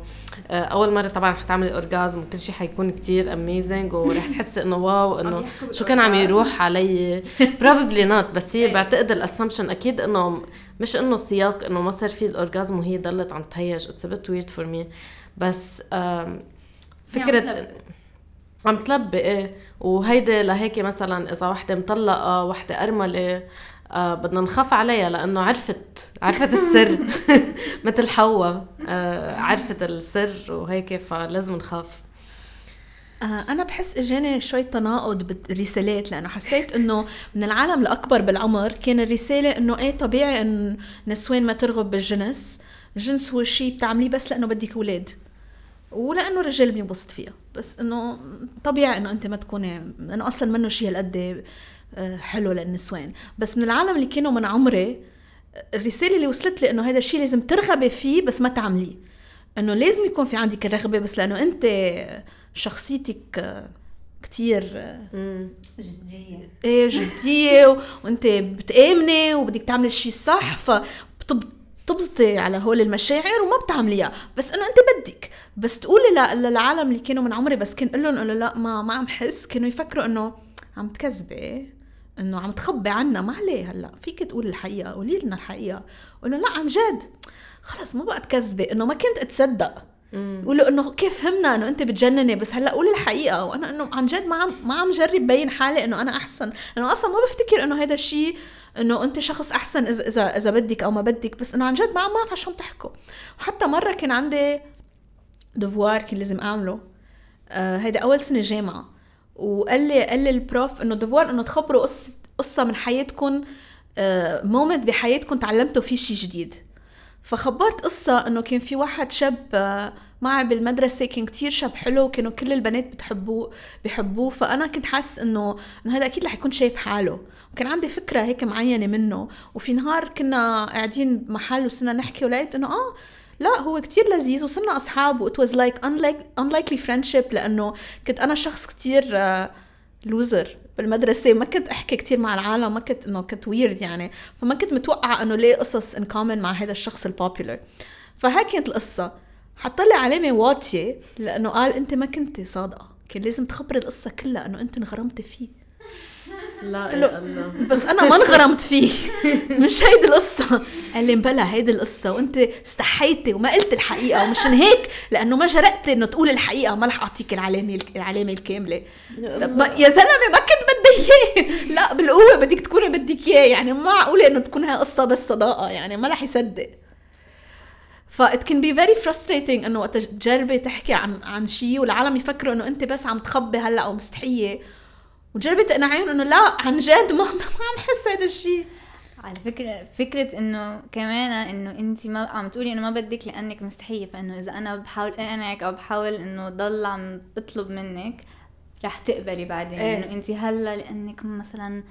آه، أول مرة طبعا حتعملي orgasm وكل شيء حيكون كتير amazing ورح تحسي إنه wow إنه شو كان عم يروح علي. probably not بس هي بعتقد ال assumption أكيد إنه مش إنه سياق إنه ما صار في ال orgasm وهي ضلت عم تهيج. it's bit weird for me بس فكرة عم تلبي إيه. وهيدي لهيك مثلا إذا وحدة مطلقة وحدة أرملة آه بدنا نخاف عليها لأنه عرفت عرفت السر. مثل حواء آه عرفت السر وهيك فلازم نخاف. آه، أنا بحس إجاني شوي تناقض بالرسالات لأنه حسيت إنه من العالم الأكبر بالعمر كان الرسالة إنه إيه طبيعي إن نسوان ما ترغب بالجنس، الجنس هو شيء بتعمليه بس لأنه بدك أولاد. ولأنه الرجال بينبسط فيها، بس إنه طبيعي إنه أنت ما تكوني إنه أصلا منه شيء هالقد حلو للنسوان. بس من العالم اللي كانوا من عمري الرسالة اللي وصلت لي إنه هذا الشيء لازم ترغبي فيه بس ما تعمليه. إنه لازم يكون في عندك الرغبة بس لأنه أنت شخصيتك آه، كتير آه، جدية. إيه جدية وأنت بتآمني وبدك تعملي الشيء الصح فبتضبطي على هول المشاعر وما بتعمليها. بس إنه أنت بدك. بس تقولي للعالم اللي كانوا من عمري بس كان أقول لهم إنه لا ما ما عم حس. كانوا يفكروا إنه عم تكذبي. إنه عم تخبي عنا ما عليه هلأ فيك تقول الحقيقة قولي لنا الحقيقة. قولوا لا عن جد. خلص ما بقى تكذبي إنه ما كنت أتصدق. قولوا إنه كيف فهمنا إنه أنت بتجنني؟ بس هلأ قولي الحقيقة. وأنا إنه عن جد ما عم ما عم جرب بين حالي إنه أنا أحسن. لأنه أصلا ما بفتكر إنه هذا الشيء إنه أنت شخص أحسن إذا إذا إذا بدك أو ما بدك. بس إنه عن جد ما عم بعرف شو عم تحكوا. وحتى مرة كان عندي دفوار كان لازم أعمله. آه هيدا أول سنة جامعة. وقال لي قال لي ال prof إنه devoir إنه تخبروا قصه قصة من حياتكم moment آه، بحياتكم تعلمتوا فيه شيء جديد. فخبرت قصة إنه كان في واحد شاب آه، معي بالمدرسة كان كتير شاب حلو وكانوا كل البنات بتحبوه بيحبوه فأنا كنت حاسس إنه إنه هذا أكيد رح يكون شايف حاله. وكان عندي فكرة هيك معينة منه. وفي نهار كنا قاعدين بمحل وصرنا نحكي ولقيت إنه آه لا هو كتير لذيذ وصرنا أصحاب و it was like unlike unlikely friendship لأنه كنت أنا شخص كتير loser آه، بالمدرسة. ما كنت أحكي كتير مع العالم ما كنت إنه كنت weird يعني. فما كنت متوقعة إنه لي قصص in common مع هذا الشخص ال popular فهاي كانت القصة. حط لي علامة واطية لأنه قال أنت ما كنت صادقة. كان لازم تخبري القصة كلها إنه أنت انغرمتي فيه. لا يا الله بس أنا ما انغرمت فيه. مش هيدي القصة. قال لي بلا هيدي القصة. وأنت استحيتي وما قلت الحقيقة. ومشان هيك لأنه ما جرأتي إنه تقولي الحقيقة. ما رح أعطيك العلامة العلامة الكاملة. يا زلمة ما كنت بدي إياه. لا بالقوة بدك تكوني بدك إياه. يعني ما معقولة إنه تكون هاي قصة بس صداقة. يعني ما رح يصدق. that can be very frustrating إنه وقت تجربي تحكي عن عن شيء والعالم يفكروا إنه أنت بس عم تخبي هلأ أو مستحيه وجربت اقنعهم إنه لا عن جد ما ما عم حس هذا الشيء على فكرة فكرة إنه كمان إنه أنت ما عم تقولي إنه ما بدك لأنك مستحية فإنه إذا أنا بحاول أقنعك أو بحاول إنه ضل عم بطلب منك رح تقبلي بعدين. إيه؟ إنه أنت هلا لأنك مثلا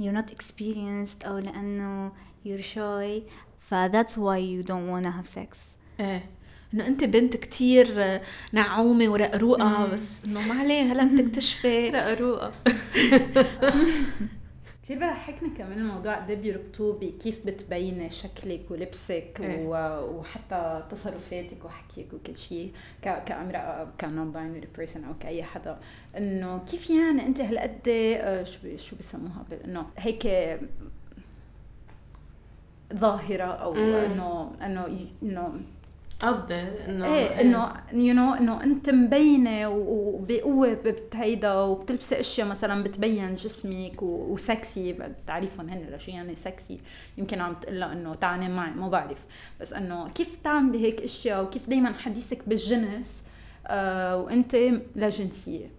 you're not experienced أو لأنه you're shy ف that's why you don't wanna have sex. إيه. إنه أنت بنت كتير نعومه ورقروقة بس إنه ما عليه هلا بتكتشفي. رقروقة. كثير بضحكني كمان الموضوع قد بيربطوه بكيف بتبيني شكلك ولبسك إيه. وحتى تصرفاتك وحكيك وكل شيء كامرأة أو ك non-binary person أو كأي حدا. إنه كيف يعني أنت هالقد آه، شو شو بسموها؟ إنه هيك ظاهرة أو انه إنه إنه قدر إنه إيه إنه you know إنه أنت مبينة وبقوة بهيدا وبتلبسي أشياء مثلا بتبين جسمك وسكسي بتعرفهم هن لشي يعني سكسي. يمكن عم تقول إنه تعالي معي ما بعرف. بس إنه كيف تعملي هيك أشياء وكيف دائما حديثك بالجنس؟ آه وأنت لا جنسيه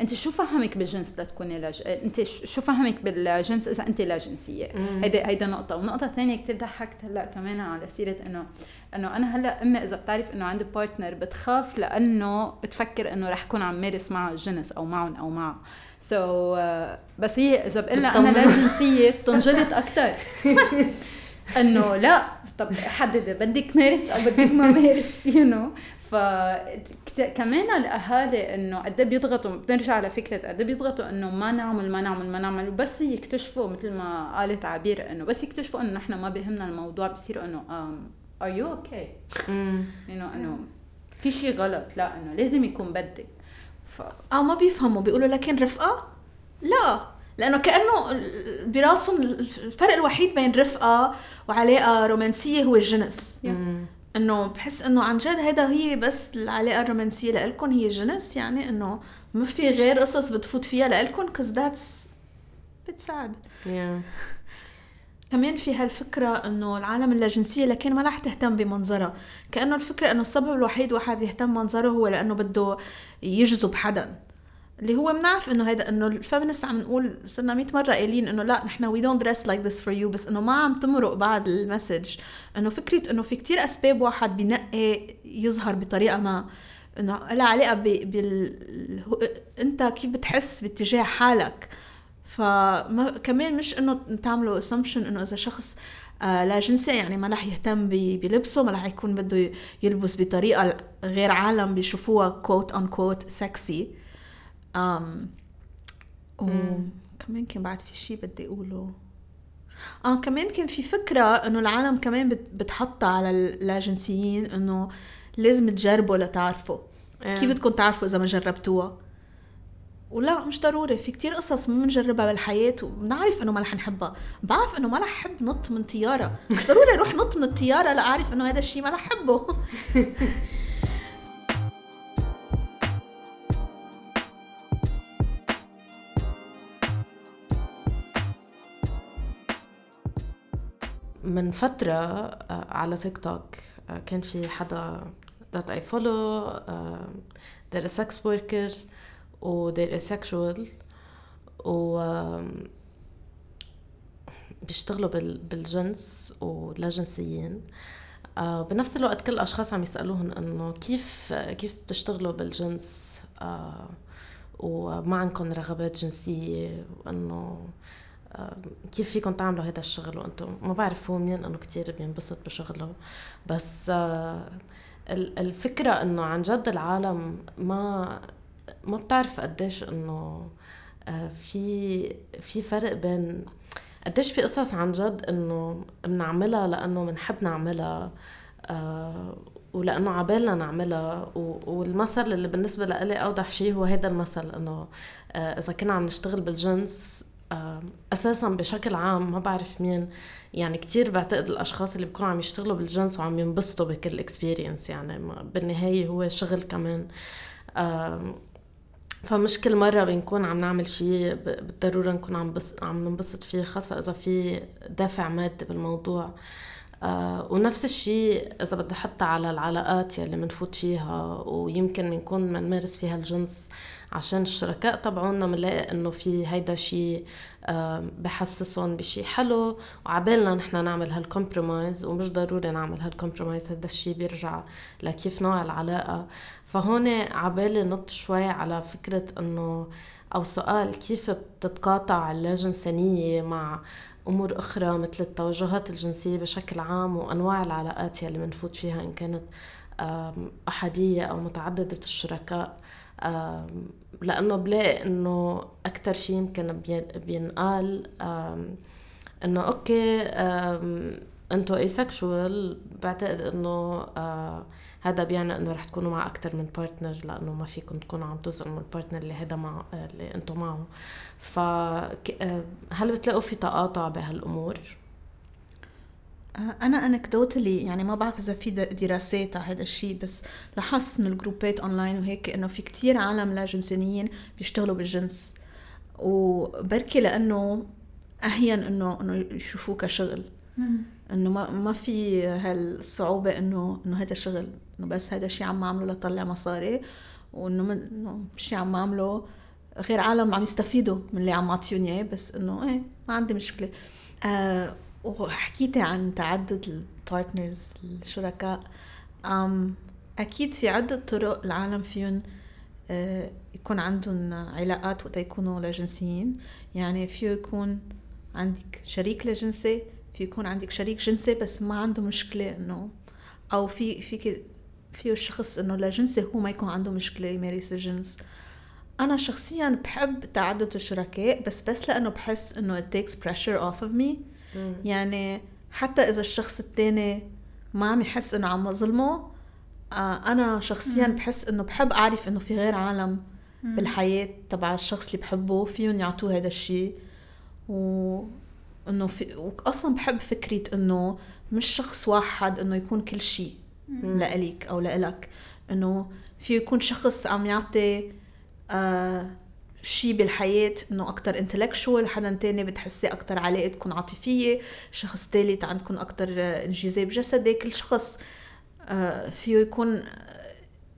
أنت شو فهمك بالجنس لتكوني لج... أنت شو فهمك بالجنس إذا أنت لا جنسيه هيدا هيدا نقطة. ونقطة ثانية كثير ضحكت هلأ كمان على سيرة انه إنه أنا هلأ أمي إذا بتعرف إنه عندي partner بتخاف لأنه بتفكر إنه رح كون عم مارس معه الجنس أو معهم أو معه. so so, uh, بس هي إذا بقول أنا لا جنسيه بتنجلط أكثر انه لا طب حددي بدك مارس أو بدك ما مارس you know فكمان الاهالي إنه قد إيه بيضغطوا بنرجع لفكرة قد إيه بيضغطوا إنه ما نعمل ما نعمل ما نعمل وبس يكتشفوا مثل ما قالت عبير إنه بس يكتشفوا إنه نحن ما بيهمنا الموضوع بصيروا إنه are you okay انه إنه في شيء غلط لا إنه لازم يكون بدك. ف... أو ما بيفهموا بيقولوا لكن رفقة؟ لا. لأنه كأنه براسهم الفرق الوحيد بين رفقة وعلاقة رومانسية هو الجنس. إنه بحس إنه عن جد هيدا هي بس العلاقة الرومانسية لإلكم هي الجنس يعني إنه ما في غير قصص بتفوت فيها لإلكم cause that's بتساعد. كمان في هالفكرة إنه العالم اللاجنسية لكن ما رح تهتم بمنظرها. كأنه الفكرة إنه السبب الوحيد واحد يهتم منظره هو لأنه بده يجذب حدا. اللي هو بنعرف إنه هيدا إنه ال feminist عم نقول صرنا 100 مرة قايلين إنه لا نحن we don't dress like this for you بس إنه ما عم تمرق بعد ال message. إنه فكرة إنه في كتير أسباب واحد بنقي يظهر بطريقة ما. إنه لها علاقة بال أنت كيف بتحس باتجاه حالك. فما كمان مش إنه تعملوا assumption إنه إذا شخص آه لا جنسي يعني ما رح يهتم بلبسه ما رح يكون بده يلبس بطريقة غير عالم بيشوفوها quote unquote sexy um, وكمان كان بعد في شيء بدي أقوله. آه كمان كان في فكرة إنه العالم كمان بتحطها على اللاجنسيين إنه لازم تجربوا لتعرفوا. yeah. كيف بدكم تعرفوا إذا ما جربتوها؟ ولا مش ضروري. في كتير قصص ما بنجربها بالحياة وبنعرف إنه ما رح نحبها. بعرف إنه ما رح أحب نط من طيارة. مش ضروري أروح نط من الطيارة لأعرف إنه هذا الشيء ما رح أحبه. من فترة آه، على تيك توك آه، كان في حدا that I follow uh, they're a sex worker و they're asexual و بيشتغلوا بالجنس ولا جنسيين بنفس الوقت كل الاشخاص عم يسالوهم إنه كيف كيف بتشتغلوا بالجنس وما عندكم رغبات جنسية وإنه كيف فيكم تعملوا هذا الشغل؟ وأنتم ما بعرف هو مين إنه كثير بينبسط بشغله. بس آه، الفكرة إنه عن جد العالم ما ما بتعرف قديش إنه آه، في في فرق بين قديش في قصص عن جد إنه بنعملها لأنه بنحب نعملها آه ولأنه عبالنا نعملها. والمثل اللي بالنسبة لإلي أوضح شيء هو هذا المثل إنه آه إذا كنا عم نشتغل بالجنس أساسا بشكل عام ما بعرف مين. يعني كتير بعتقد الأشخاص اللي بيكونوا عم يشتغلوا بالجنس وعم ينبسطوا بكل اكسبيرينس يعني بالنهاية هو شغل كمان. فمش كل مرة بنكون عم نعمل شيء بالضرورة نكون عم بس عم ننبسط فيه خاصة إذا في دافع مادي بالموضوع. آه ونفس الشيء إذا بدي أحطها على العلاقات يلي بنفوت فيها ويمكن بنكون بنمارس فيها الجنس. عشان الشركاء تبعونا بنلاقي إنه في هيدا شيء بحسسهم بشيء حلو. وعبالنا نحن نعمل هال compromise ومش ضروري نعمل هال compromise هذا الشيء بيرجع لكيف نوع العلاقة. فهون عبالي نط شوي على فكرة إنه أو سؤال كيف بتتقاطع اللاجنسانية مع أمور أخرى مثل التوجهات الجنسية بشكل عام وأنواع العلاقات يلي بنفوت فيها إن كانت أحادية أو متعددة الشركاء؟ لأنه بلاقي إنه أكثر شيء يمكن بينقال إنه okay إنتو asexual بعتقد إنه هذا بيعني إنه رح تكونوا مع أكثر من partner لأنه ما فيكم تكونوا عم تظلموا ال partner اللي هذا مع اللي أنتم معه ف آه، هل بتلاقوا في تقاطع بهالأمور؟ آه، أنا anecdotally يعني ما بعرف إذا في دراسات على هذا الشيء بس لاحظت من ال groups online وهيك إنه في كتير عالم لا جنسانيين بيشتغلوا بالجنس. وبركي لأنه again إنه إنه يشوفوه كشغل. إنه ما ما في هالصعوبة انه إنه هذا شغل إنه بس هذا الشيء عم أعمله لطلع مصاري. وإنه شيء عم أعمله غير عالم عم يستفيدوا من اللي عم أعطيهم إياه بس إنه إيه ما عندي مشكلة. آه وحكيتي عن تعدد ال partners الشركاء. أم أكيد في عدة طرق العالم فيهم آه، يكون عندهم علاقات وقت يكونوا لجنسيين. يعني فيه يكون عندك شريك لجنسي في يكون عندك شريك جنسي بس ما عنده مشكلة إنه أو في فيك فيه الشخص إنه لجنسي هو ما يكون عنده مشكلة يمارس الجنس. أنا شخصيا بحب تعدد الشركاء بس بس لأنه بحس إنه it takes pressure off of me. يعني حتى إذا الشخص التاني ما عم يحس إنه عم ظلمه آه أنا شخصيا بحس إنه بحب أعرف إنه في غير عالم بالحياة تبع الشخص اللي بحبه فيهم يعطوه هذا الشيء و إنه في واصلا بحب فكرة إنه مش شخص واحد إنه يكون كل شيء لإلك أو لإلك. إنه في يكون شخص عم يعطي آه شيء بالحياة إنه أكتر intellectual حدا تاني بتحسي أكتر علاقتكم عاطفية شخص تالت عندكم أكتر انجذاب جسدي كل شخص آه فيه يكون آه،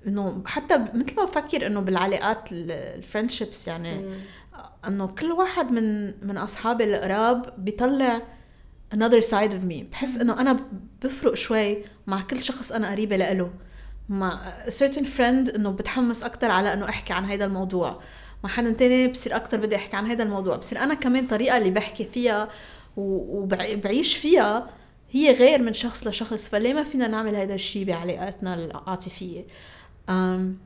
إنه حتى مثل ما بفكر إنه بالعلاقات ال friendships يعني إنه كل واحد من من اصحابي القراب بيطلع another side of me. بحس إنه أنا بفرق شوي مع كل شخص أنا قريبة لإله. مع certain friend إنه بتحمس أكثر على إنه أحكي عن هذا الموضوع. مع حدا تاني بصير أكثر بدي أحكي عن هذا الموضوع. بصير أنا كمان طريقة اللي بحكي فيها وبعيش فيها هي غير من شخص لشخص فليه ما فينا نعمل هذا الشيء بعلاقاتنا العاطفية؟ أم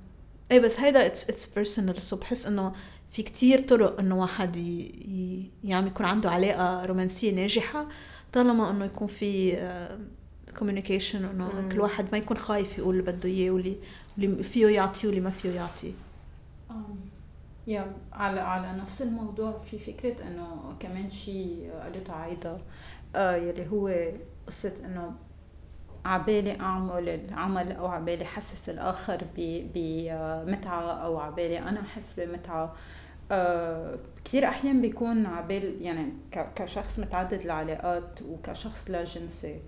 إيه بس هيدا it's it's personal so بحس إنه في كتير طرق إنه واحد ي... ي... يعني يكون عنده علاقة رومانسية ناجحة طالما إنه يكون في كوميونيكيشن إنه كل واحد ما يكون خايف يقول اللي بده إياه واللي فيه يعطيه واللي ما فيه يعطيه يا على على نفس الموضوع في فكرة إنه كمان شيء قالتها عايدة آه يلي هو قصة إنه عبالي أعمل العمل أو عبالي حسس الآخر بمتعة أو عبالي أنا أحس بمتعة. آه كثير أحيان بيكون عبال يعني كشخص متعدد العلاقات وكشخص لا جنسي.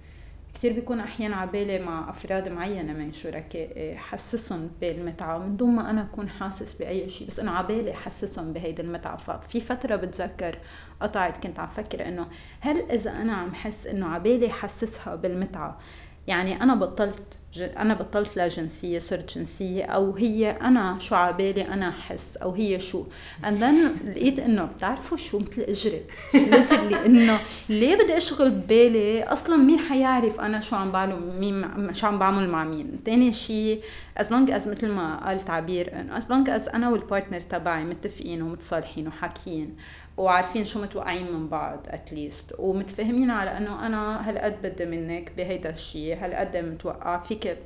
كثير بيكون أحيانا عبالي مع أفراد معينة من شركائي حسسهم بالمتعة من دون ما أنا أكون حاسس بأي شيء بس انه عبالي حسسهم بهيدي المتعة. ففي فترة بتذكر قطعت كنت عم فكر إنه هل إذا أنا عم حس إنه عبالي حسسها بالمتعة يعني أنا بطلت أنا بطلت لا جنسية صرت جنسية أو هي أنا شو عبالي أنا احس أو هي شو. And then لقيت إنه بتعرفوا شو؟ مثل اجري اللي إنه ليه بدي أشغل ببالي أصلا مين حيعرف أنا شو عم بعمل مين شو عم بعمل مع مين؟ ثاني شيء as long as مثل ما قال تعبير إنه as long as أنا والبارتنر تبعي متفقين ومتصالحين وحاكيين وعارفين شو متوقعين من بعض اتليست ومتفاهمين على إنه أنا هالقد بدي منك بهيدا الشيء هالقد متوقع فيك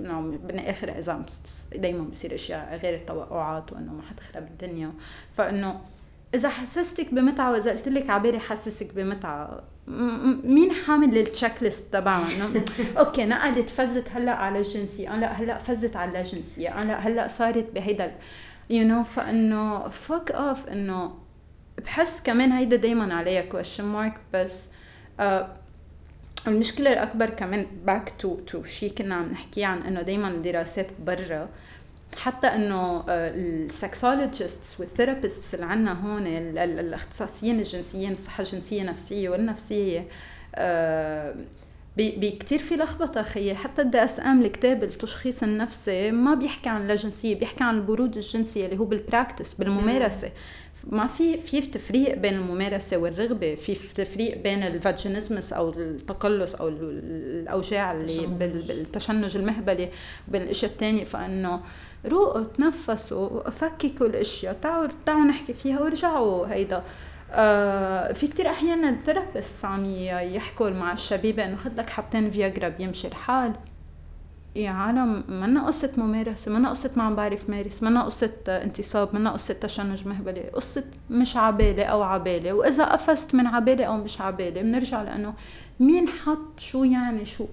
بالاخر اذا دائما بصير أشياء غير التوقعات وإنه ما حتخرب الدنيا. فإنه إذا حسستك بمتعة وإذا قلت لك عبالي حسسك بمتعة مين حامل ال checklist تبعها إنه okay نقلت فزت هلأ على الجنسيه أنا لأ هلأ فزت على اللاجنسيه أنا لأ هلأ صارت بهيدا you know. فإنه fuck off إنه بحس كمان هيدا دايما عليها question mark بس آه المشكلة الأكبر كمان back to to شيء كنا عم نحكي عن إنه دايما الدراسات برا حتى إنه ال sexologists وال therapists اللي عندنا هون الاختصاصيين الجنسيين الصحة الجنسية النفسية والنفسية آه بكتير في لخبطة خيي. حتى ال DSM الكتاب التشخيص النفسي ما بيحكي عن اللاجنسيه بيحكي عن البرود الجنسية اللي هو بال practice بالممارسة. ما في في تفريق بين الممارسة والرغبة في تفريق بين ال vaginismus أو التقلص أو الأوجاع اللي بالتشنج المهبلي وبين الإشياء الثانية فإنه روقوا تنفسوا فككوا الإشياء تعالوا تعالوا نحكي فيها ورجعوا هيدا. آه في كتير أحيانا ال therapist عم يحكوا مع الشبيبة إنه خد لك حبتين فياجرا بيمشي الحال. يا عالم منا قصة ممارسة منا قصة ما عم بعرف مارس منا قصة انتصاب منا قصة تشنج مهبل قصة مش عبالة أو عبالة وإذا قفزت من عبالة أو مش عبالة بنرجع لأنه مين حط شو يعني شو؟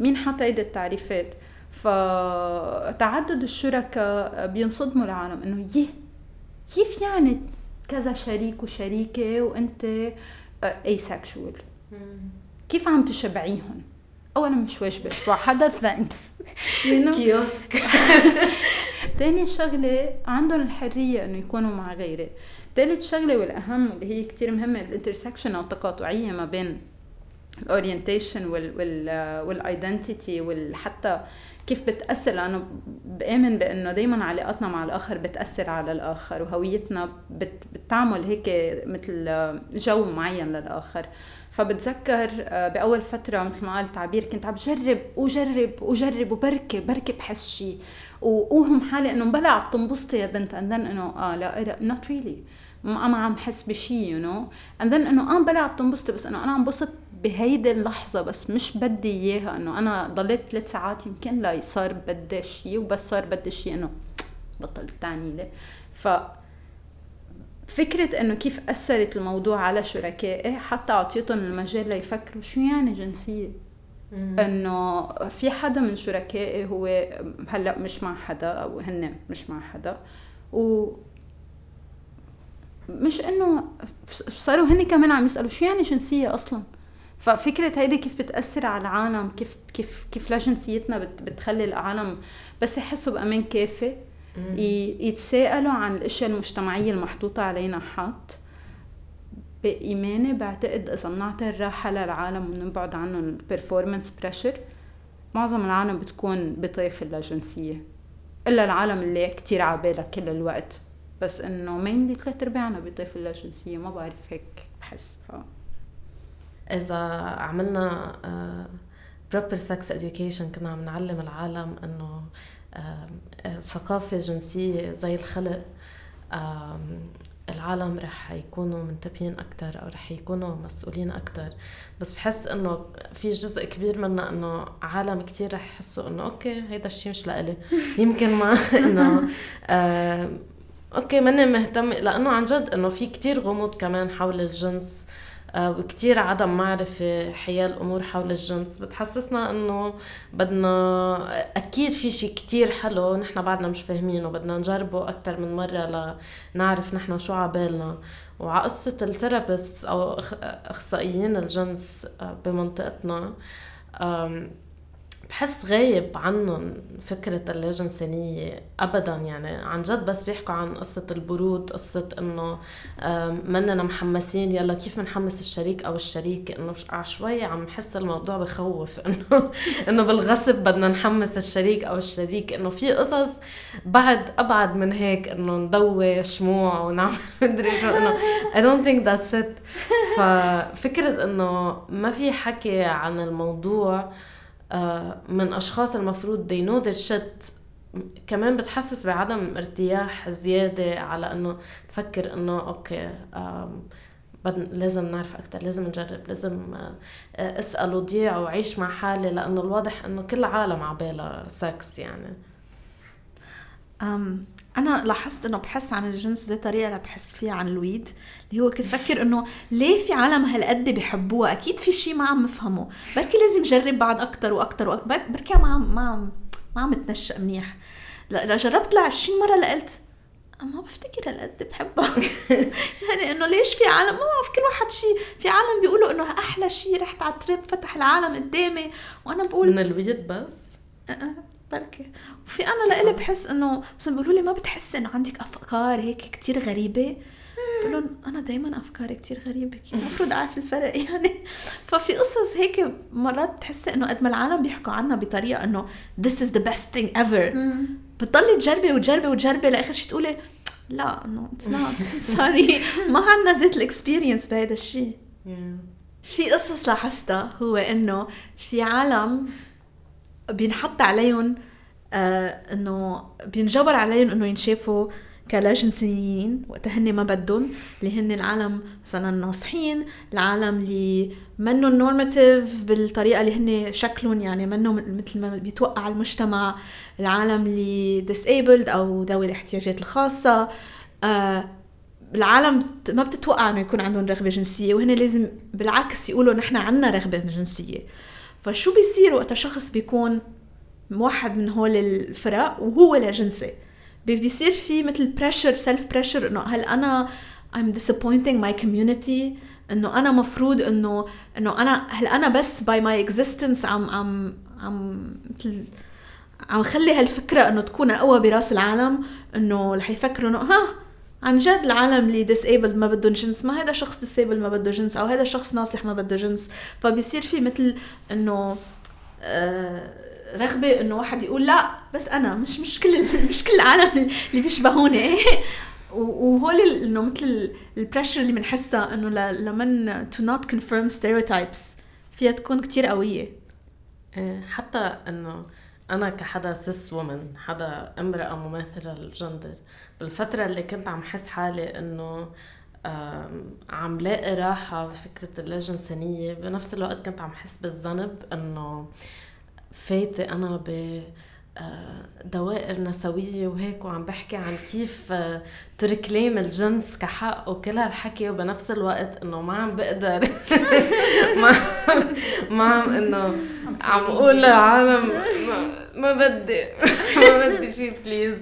مين حط هيدي التعريفات؟ فتعدد الشركاء بينصدموا العالم إنه يه كيف يعني كذا شريك وشريكة وأنت asexual كيف عم تشبعيهم؟ أولا مش اشبع حدا thanks كيوسك. تاني شغلة عندهم الحرية إنه يكونوا مع غيري. ثالث شغلة والأهم اللي هي كتير مهمة ال intersection أو التقاطعية ما بين ال orientation وال identity وحتى كيف بتأثر لأنه بآمن بإنه دائما علاقاتنا مع الآخر بتأثر على الآخر وهويتنا بت بتعمل هيك مثل جو معين للآخر. فبتذكر آه، بأول فترة مثل ما قال تعبير كنت عم بجرب وجرب وجرب وبركب بركب حس شيء واوهم حالي إنه بلا عم تنبسطي يا بنت. and إنه آه لا not really ما عم حس بشيء you know and then إنه آه بلا عم تنبسطي بس إنه أنا عم بسط بهيدي اللحظة بس مش بدي إياها. إنه أنا ضليت ثلاث ساعات يمكن لا صار بدي شيء وبس صار بدي شيء إنه بطلت تعني لي. ف فكرة إنه كيف أثرت الموضوع على شركائي حتى أعطيتهم المجال ليفكروا شو يعني جنسية. إنه في حدا من شركائي هو هلأ مش مع حدا أو هن مش مع حدا و مش إنه صاروا هن كمان عم يسألوا شو يعني جنسية أصلا؟ ففكرة هيدي كيف بتأثر على العالم كيف كيف كيف لجنسيتنا بتخلي العالم بس يحسوا بأمان كافي. يتساءلوا عن الأشياء المجتمعية المحطوطة علينا حط بإيماني بعتقد إذا بنعطي الراحة للعالم ونبعد عنهم ال performance pressure معظم العالم بتكون بطيف اللاجنسية إلا العالم اللي كتير عبالها كل الوقت. بس إنه mainly ثلاث أرباعنا بطيف اللاجنسية ما بعرف هيك بحس ف... إذا عملنا proper sex education كنا عم نعلم العالم إنه ثقافة جنسية زي الخلق العالم رح يكونوا منتبهين أكتر أو رح يكونوا مسؤولين أكتر. بس بحس إنه في جزء كبير منا إنه عالم كتير رح يحسوا إنه okay هيدا الشيء مش لإلي. يمكن ما إنه okay ماني مهتم لأنه عن جد إنه في كتير غموض كمان حول الجنس. آه، وكتير عدم معرفة حيال الأمور حول الجنس. بتحسسنا إنه بدنا أكيد في شيء كتير حلو نحن بعدنا مش فاهمينه بدنا نجربه أكتر من مرة لنعرف نحن شو عبالنا وعلى قصة ال therapist أو أخصائيين الجنس آه، بمنطقتنا بحس غايب عنهم فكرة اللاجنسانية أبدا يعني. عن جد بس بيحكوا عن قصة ال brood قصة إنه مننا محمسين يلا كيف بنحمس الشريك أو الشريكة؟ إنه شوي عم بحس الموضوع بخوف. إنه إنه بالغصب بدنا نحمس الشريك أو الشريك إنه في قصص بعد أبعد من هيك إنه نضوي شموع ونعمل مدري شو. إنه I don't think that's it. ففكرة إنه ما في حكي عن الموضوع من أشخاص المفروض they know their shit. كمان بتحسس بعدم ارتياح زيادة على إنه نفكر إنه okay لازم نعرف أكثر لازم نجرب لازم آه، اسأل وضيع وعيش مع حالي لأنه الواضح إنه كل عالم عبالها سكس يعني. أنا لاحظت إنه بحس عن الجنس زي طريقة اللي بحس فيها عن ال weed اللي هو كنت فكر إنه ليه في عالم هالقد بيحبوها؟ أكيد في شيء ما عم بفهمه. بركي لازم جرب بعد أكثر وأكثر وأكثر بركي ما عم ما عم ما عم دخنها منيح. لا جربت ل 20 مرة لقلت ما بفتكر هالقد بحبها. يعني إنه ليش في عالم؟ ما بعرف كل واحد شيء في عالم بيقولوا إنه أحلى شيء رحت على ال trip فتح العالم قدامي وأنا بقول من ال weed بس. بركي وفي أنا لإلي بحس إنه مثلا بيقولوا لي ما بتحسي إنه عندك أفكار هيك كتير غريبة؟ بقول أنا دائما أفكاري كتير غريبة كيف المفروض أعرف الفرق يعني؟ ففي قصص هيك مرات بتحسي إنه قد ما العالم بيحكوا عنا بطريقة إنه this is the best thing ever. بتضلي تجربي وتجربي وتجربي لآخر شيء تقولي لا إنه it's not, sorry ما عندنا ذات ال experience بهذا الشيء في قصص لاحظتها هو إنه في عالم بينحط عليهم آه إنه بينجبر عليهم إنه ينشافوا كلا جنسيين وقتها هن ما بدهم اللي هن العالم مثلا ناصحين العالم اللي منهم نورماتيف بالطريقة اللي هن شكلهم يعني منهم مثل ما بيتوقع المجتمع العالم اللي disabled أو ذوي الاحتياجات الخاصة آه العالم ما بتتوقع إنه يكون عندهم رغبة جنسية وهن لازم بالعكس يقولوا نحن عنا رغبة جنسية. فشو بيصير وقت شخص بيكون موحد من هول الفرق وهو لا جنسي؟ بيصير في مثل pressure, self pressure إنه هل أنا I'm disappointing my community إنه أنا مفروض إنه إنه أنا هل أنا بس by my existence عم عم عم مثل عم خلي هالفكرة إنه تكون أقوى براس العالم؟ إنه رح يفكروا إنه ها عن جد العالم اللي disabled ما بدهم جنس ما هذا شخص disabled ما بده جنس أو هذا شخص ناصح ما بده جنس. فبيصير في مثل إنه آه رغبة إنه واحد يقول لا بس أنا مش مش كل مش كل العالم اللي بيشبهوني. وهول إنه مثل ال pressure اللي بنحسها إنه لمن to not confirm stereotypes فيها تكون كتير قوية. إيه، حتى إنه أنا كحدا cis woman حدا امرأة مماثلة للجندر. بالفترة اللي كنت عم حس حالي إنه عم لاقي راحة بفكرة اللاجنسانية بنفس الوقت كنت عم حس بالذنب إنه فايتة أنا ب دوائر نسوية وهيك وعم بحكي عن كيف تركليم الجنس كحق وكل هالحكي وبنفس الوقت إنه ما عم بقدر. ما ما عم إنه عم أقول للعالم ما, ما بدي. ما بدي شيء please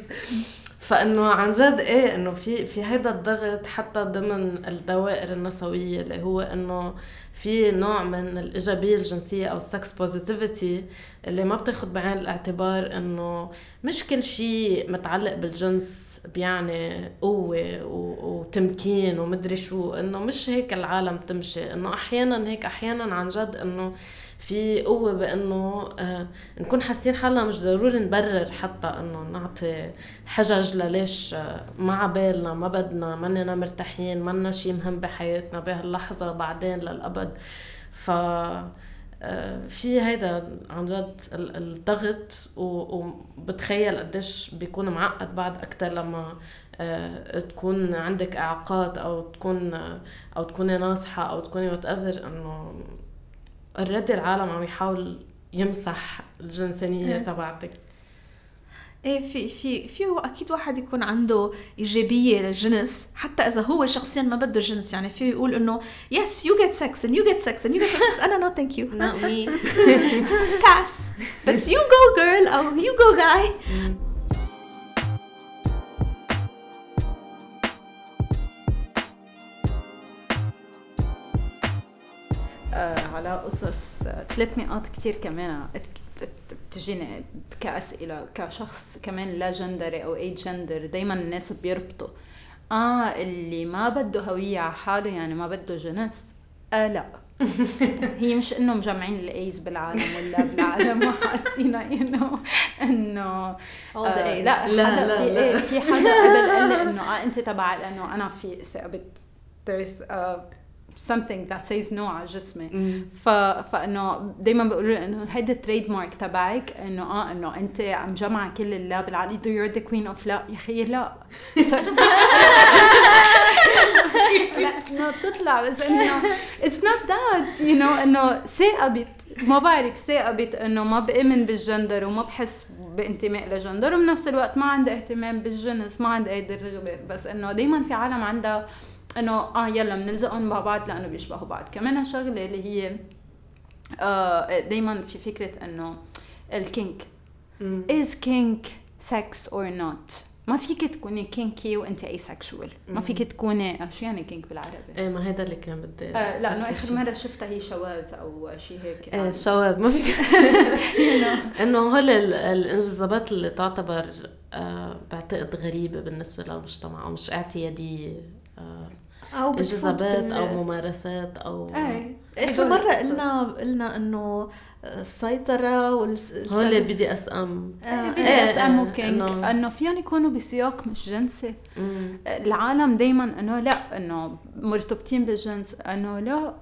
فإنه عن جد إيه إنه في في هيدا الضغط حتى ضمن الدوائر النسوية اللي هو إنه في نوع من الإيجابية الجنسية أو ال sex positivity اللي ما بتاخذ بعين الاعتبار إنه مش كل شيء متعلق بالجنس بيعني قوة وتمكين ومدري شو إنه مش هيك العالم تمشي إنه أحيانا هيك أحيانا عن جد إنه في قوة بإنه آه نكون حاسين حالنا مش ضروري نبرر حتى إنه نعطي حجج لليش آه ما عبالنا ما بدنا مننا مرتاحين منا شيء مهم بحياتنا بهاللحظة بعدين للأبد. ف آه، في هيدا عن جد الضغط وبتخيل قديش بيكون معقد بعد أكثر لما تكون عندك إعاقات أو تكون أو تكوني ناصحة أو تكوني what إنه already العالم عم يحاول يمسح الجنسانيه تبعتك. إيه في في في أكيد واحد يكون عنده إيجابية للجنس حتى إذا هو شخصيا ما بده جنس يعني في يقول إنه yes you get sex and you get sex and you get sex أنا no thank you not me pass بس you go girl أو you جو جاي على قصص ثلاث نقاط كتير كمان بتجيني كأسئلة كشخص كمان لا جندري أو أي جندر دايما الناس بيربطوا. آه اللي ما بده هوية على حاله يعني ما بده جنس. آه لا. هي مش انه مجمعين الايز بالعالم ولا بالعالم وحاطينها إنه انه لا لا لا, في لا. في حدا قبل قال إنه آه أنت تبع لأنه أنا في ثابت there's uh, something that says no على جسمي ف... فانه دائما بيقولوا لي إنه هيدا التريد مارك تبعك إنه آه إنه أنت عم جمع كل اللي بالعقل you're the queen of لا يا خيي لا. لا إنه بتطلع بس إنه it's not that you know إنه ثاقبت ما بعرف ثاقبت إنه ما بآمن بالجندر وما بحس بانتماء لجندر وبنفس الوقت ما عندي اهتمام بالجنس ما عندي هيدي الرغبة. بس إنه دائما في عالم عندها انه آه يلا بنلزقهم مع بعض لأنه بيشبهوا بعض كمان شغله اللي هي آه دائما في فكره انه ال kink is kink sex or not ما فيك تكوني kinky وانت asexual ما فيك تكوني آه، شو يعني kink بالعربي؟ إيه ما هذا اللي كان بدي آه لأنه آخر مرة شفتها هي شواذ أو شيء هيك إيه. شواذ ما فيك انه هول الانجذابات اللي تعتبر آه بعتقد غريبه بالنسبة للمجتمع أو مش اعتياديه آه أو جذبات أو ممارسات أو إيه. إحنا مرة قلنا قلنا إنه السيطرة والس... هول بي دي إس إم. بي دي إس إم وكينج إنه فيهم يكونوا بسياق مش جنسي. العالم دايما إنه لا إنه مرتبطين بالجنس. إنه لا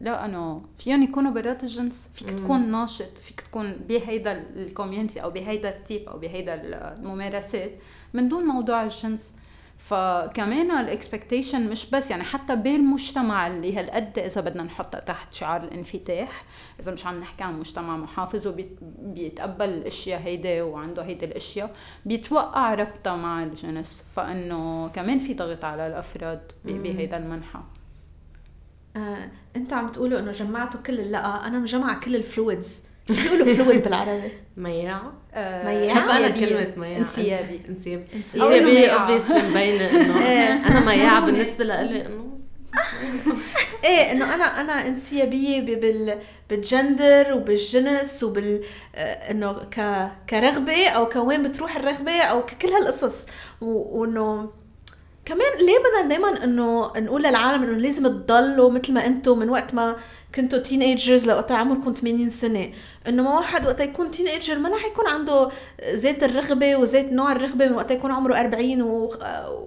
لا إنه فيهم يكونوا برات الجنس. فيك تكون ناشط. فيك تكون بهيدا ال community أو بهيدا ال type أو بهيدا الممارسات من دون موضوع الجنس. فكمان ال expectation مش بس يعني حتى بالمجتمع اللي هالقد إذا بدنا نحطها تحت شعار الانفتاح إذا مش عم نحكي عن مجتمع محافظ وبيتقبل الأشياء هيدي وعنده هيدي الأشياء بيتوقع ربطها مع الجنس. فإنه كمان في ضغط على الأفراد بهيدا المنحى. آه، أنتوا عم تقولوا إنه جمعتوا كل اللقا أنا مجمعه كل ال fluids بيقولوا fluid بالعربي. مياع. آه، مياع. بحب أنا كلمة مياع. إنسيابي. إنسيابي. إنسيابي. obviously مبينة إنه. أنا مياع بالنسبة لإلي إنه. إيه إنه أنا أنا إنسيابية ب- بال بالجندر وبالجنس وبال آه، إنه ك كرغبة أو كوين بتروح الرغبة أو ككل هالقصص. وإنه كمان ليه بدنا دائما إنه نقول للعالم إنه لازم تضلوا مثل ما أنتم من وقت ما كنتوا teenagers لوقت عمركم 80 سنة. انه ما واحد وقت يكون teenager ما رح يكون عنده زيت الرغبة وزيت نوع الرغبة من وقت يكون عمره 40 و...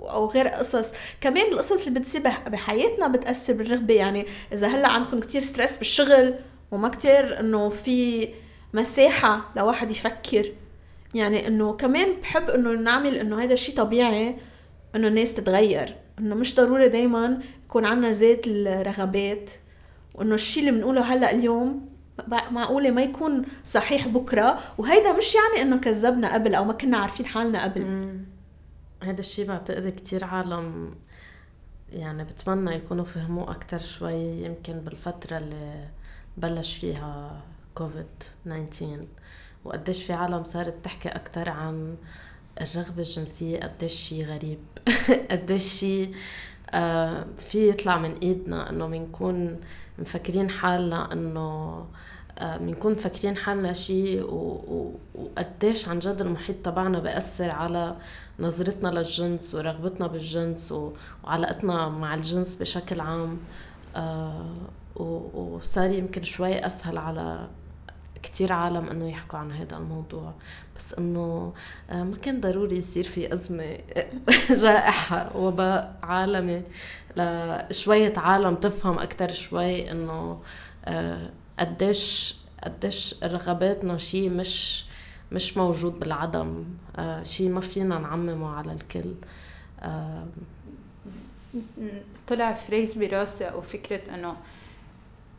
أو غير قصص. كمان القصص اللي بتصير بح- بحياتنا بتأثر بالرغبة. يعني إذا هلأ عندكم كتير stress بالشغل وما كتير إنه في مساحة لواحد يفكر. يعني إنه كمان بحب إنه نعمل إنه هذا الشيء طبيعي إنه الناس تتغير. إنه مش ضروري دايما يكون عنا زيت الرغبات. وإنه الشيء اللي بنقوله هلأ اليوم مع- معقولة ما يكون صحيح بكرة وهيدا مش يعني إنه كذبنا قبل أو ما كنا عارفين حالنا قبل. هذا الشيء بعتقد كتير عالم. يعني بتمنى يكونوا فهموه أكتر شوي يمكن بالفترة اللي بلش فيها كوفيد 19 وقديش في عالم صارت تحكي أكتر عن الرغبة الجنسية قديش شيء غريب. قديش شيء في يطلع من إيدنا إنه بنكون مفكرين حالنا إنه آه، بنكون مفكرين حالنا شيء وقديش عن جد المحيط تبعنا بأثر على نظرتنا للجنس ورغبتنا بالجنس وعلاقتنا مع الجنس بشكل عام. آه، وصار يمكن شوي أسهل على كتير عالم إنه يحكوا عن هذا الموضوع. بس إنه آه، ما كان ضروري يصير في أزمة جائحة وباء عالمي. لشويه عالم تفهم أكثر شوي إنه آه، قديش قديش رغباتنا شيء مش مش موجود بالعدم. آه، شيء ما فينا نعممه على الكل. طلع phrase براسي أو فكرة إنه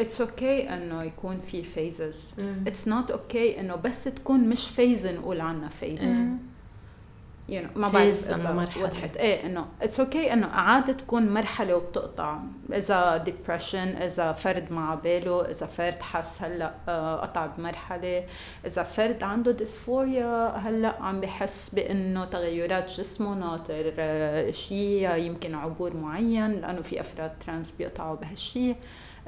it's okay okay إنه يكون في phases it's not okay إنه بس تكون مش phase نقول عنها phase you know, ما بعرف إذا مرحلة. وضحت. إيه إنه it's okay إنه عادة تكون مرحلة وبتقطع. إذا depression إذا فرد مع باله إذا فرد حس هلأ آه، قطع بمرحلة. إذا فرد عنده dysphoria هلأ عم بحس بإنه تغيرات جسمه ناطر آه، شيء يمكن عبور معين لأنه في أفراد trans بيقطعوا بهالشيء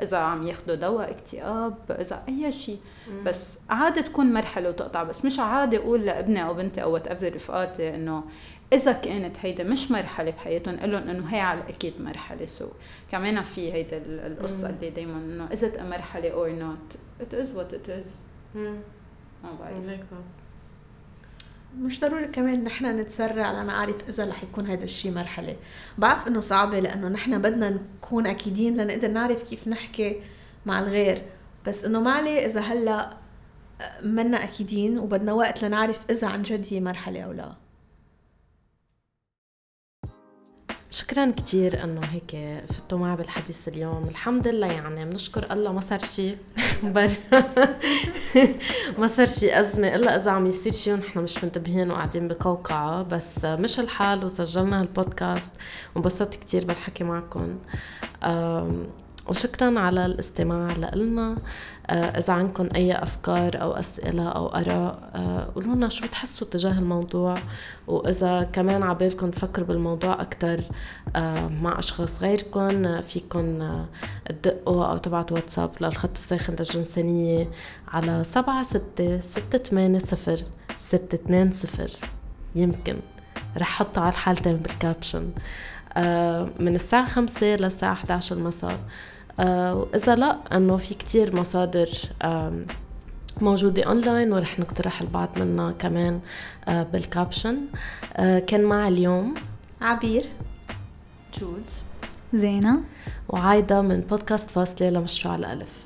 إذا عم ياخذوا دواء اكتئاب إذا أي شيء بس عادة تكون مرحلة وتقطع. بس مش عادة أقول لابني أو بنتي أو whatever رفقاتي إنه إذا كانت هيدا مش مرحلة بحياتهم قول لهم إنه هي على الاكيد مرحلة. so كمان في هيدا ال- القصة اللي دائما إنه is it a مرحلة or not it is what it is. ما بعرف. مش ضروري كمان نحن نتسرع لنعرف إذا رح يكون هذا الشيء مرحلة. بعرف إنه صعبة لأنه نحن بدنا نكون أكيدين لنقدر نعرف كيف نحكي مع الغير. بس إنه ما عليه إذا هلأ منا أكيدين وبدنا وقت لنعرف إذا عن جد هي مرحلة أو لا. شكرا كتير إنه هيك فتوا معي بالحديث اليوم. الحمد لله يعني بنشكر الله ما صار شيء ما صار شيء أزمة إلا إذا عم يصير شيء ونحن مش منتبهين وقاعدين بقوقعة. بس مش الحال وسجلنا هالبودكاست. وانبسطت كتير بالحكي معكم. وشكرا على الاستماع لنا. إذا عندكم أي أفكار أو أسئلة أو آراء آه، قولوا لنا شو بتحسوا تجاه الموضوع وإذا كمان عبالكم تفكروا بالموضوع أكتر آه، مع أشخاص غيركم آه، فيكم آه، تدقوا أو تبعتوا واتساب للخط الساخن للجنسانية على سبعة ستة ستة ثمانية صفر ستة اتنين صفر. يمكن. رح حطها على الحالتين بال caption. آه، من الساعة خمسة للساعة 11 المساء آه، وإذا لا أنه في كتير مصادر موجودة أونلاين ورح نقترح البعض منها كمان آه، بال caption آه، كان معي اليوم عبير جولز زينة وعايدة من بودكاست فاصلة لمشروع الألف.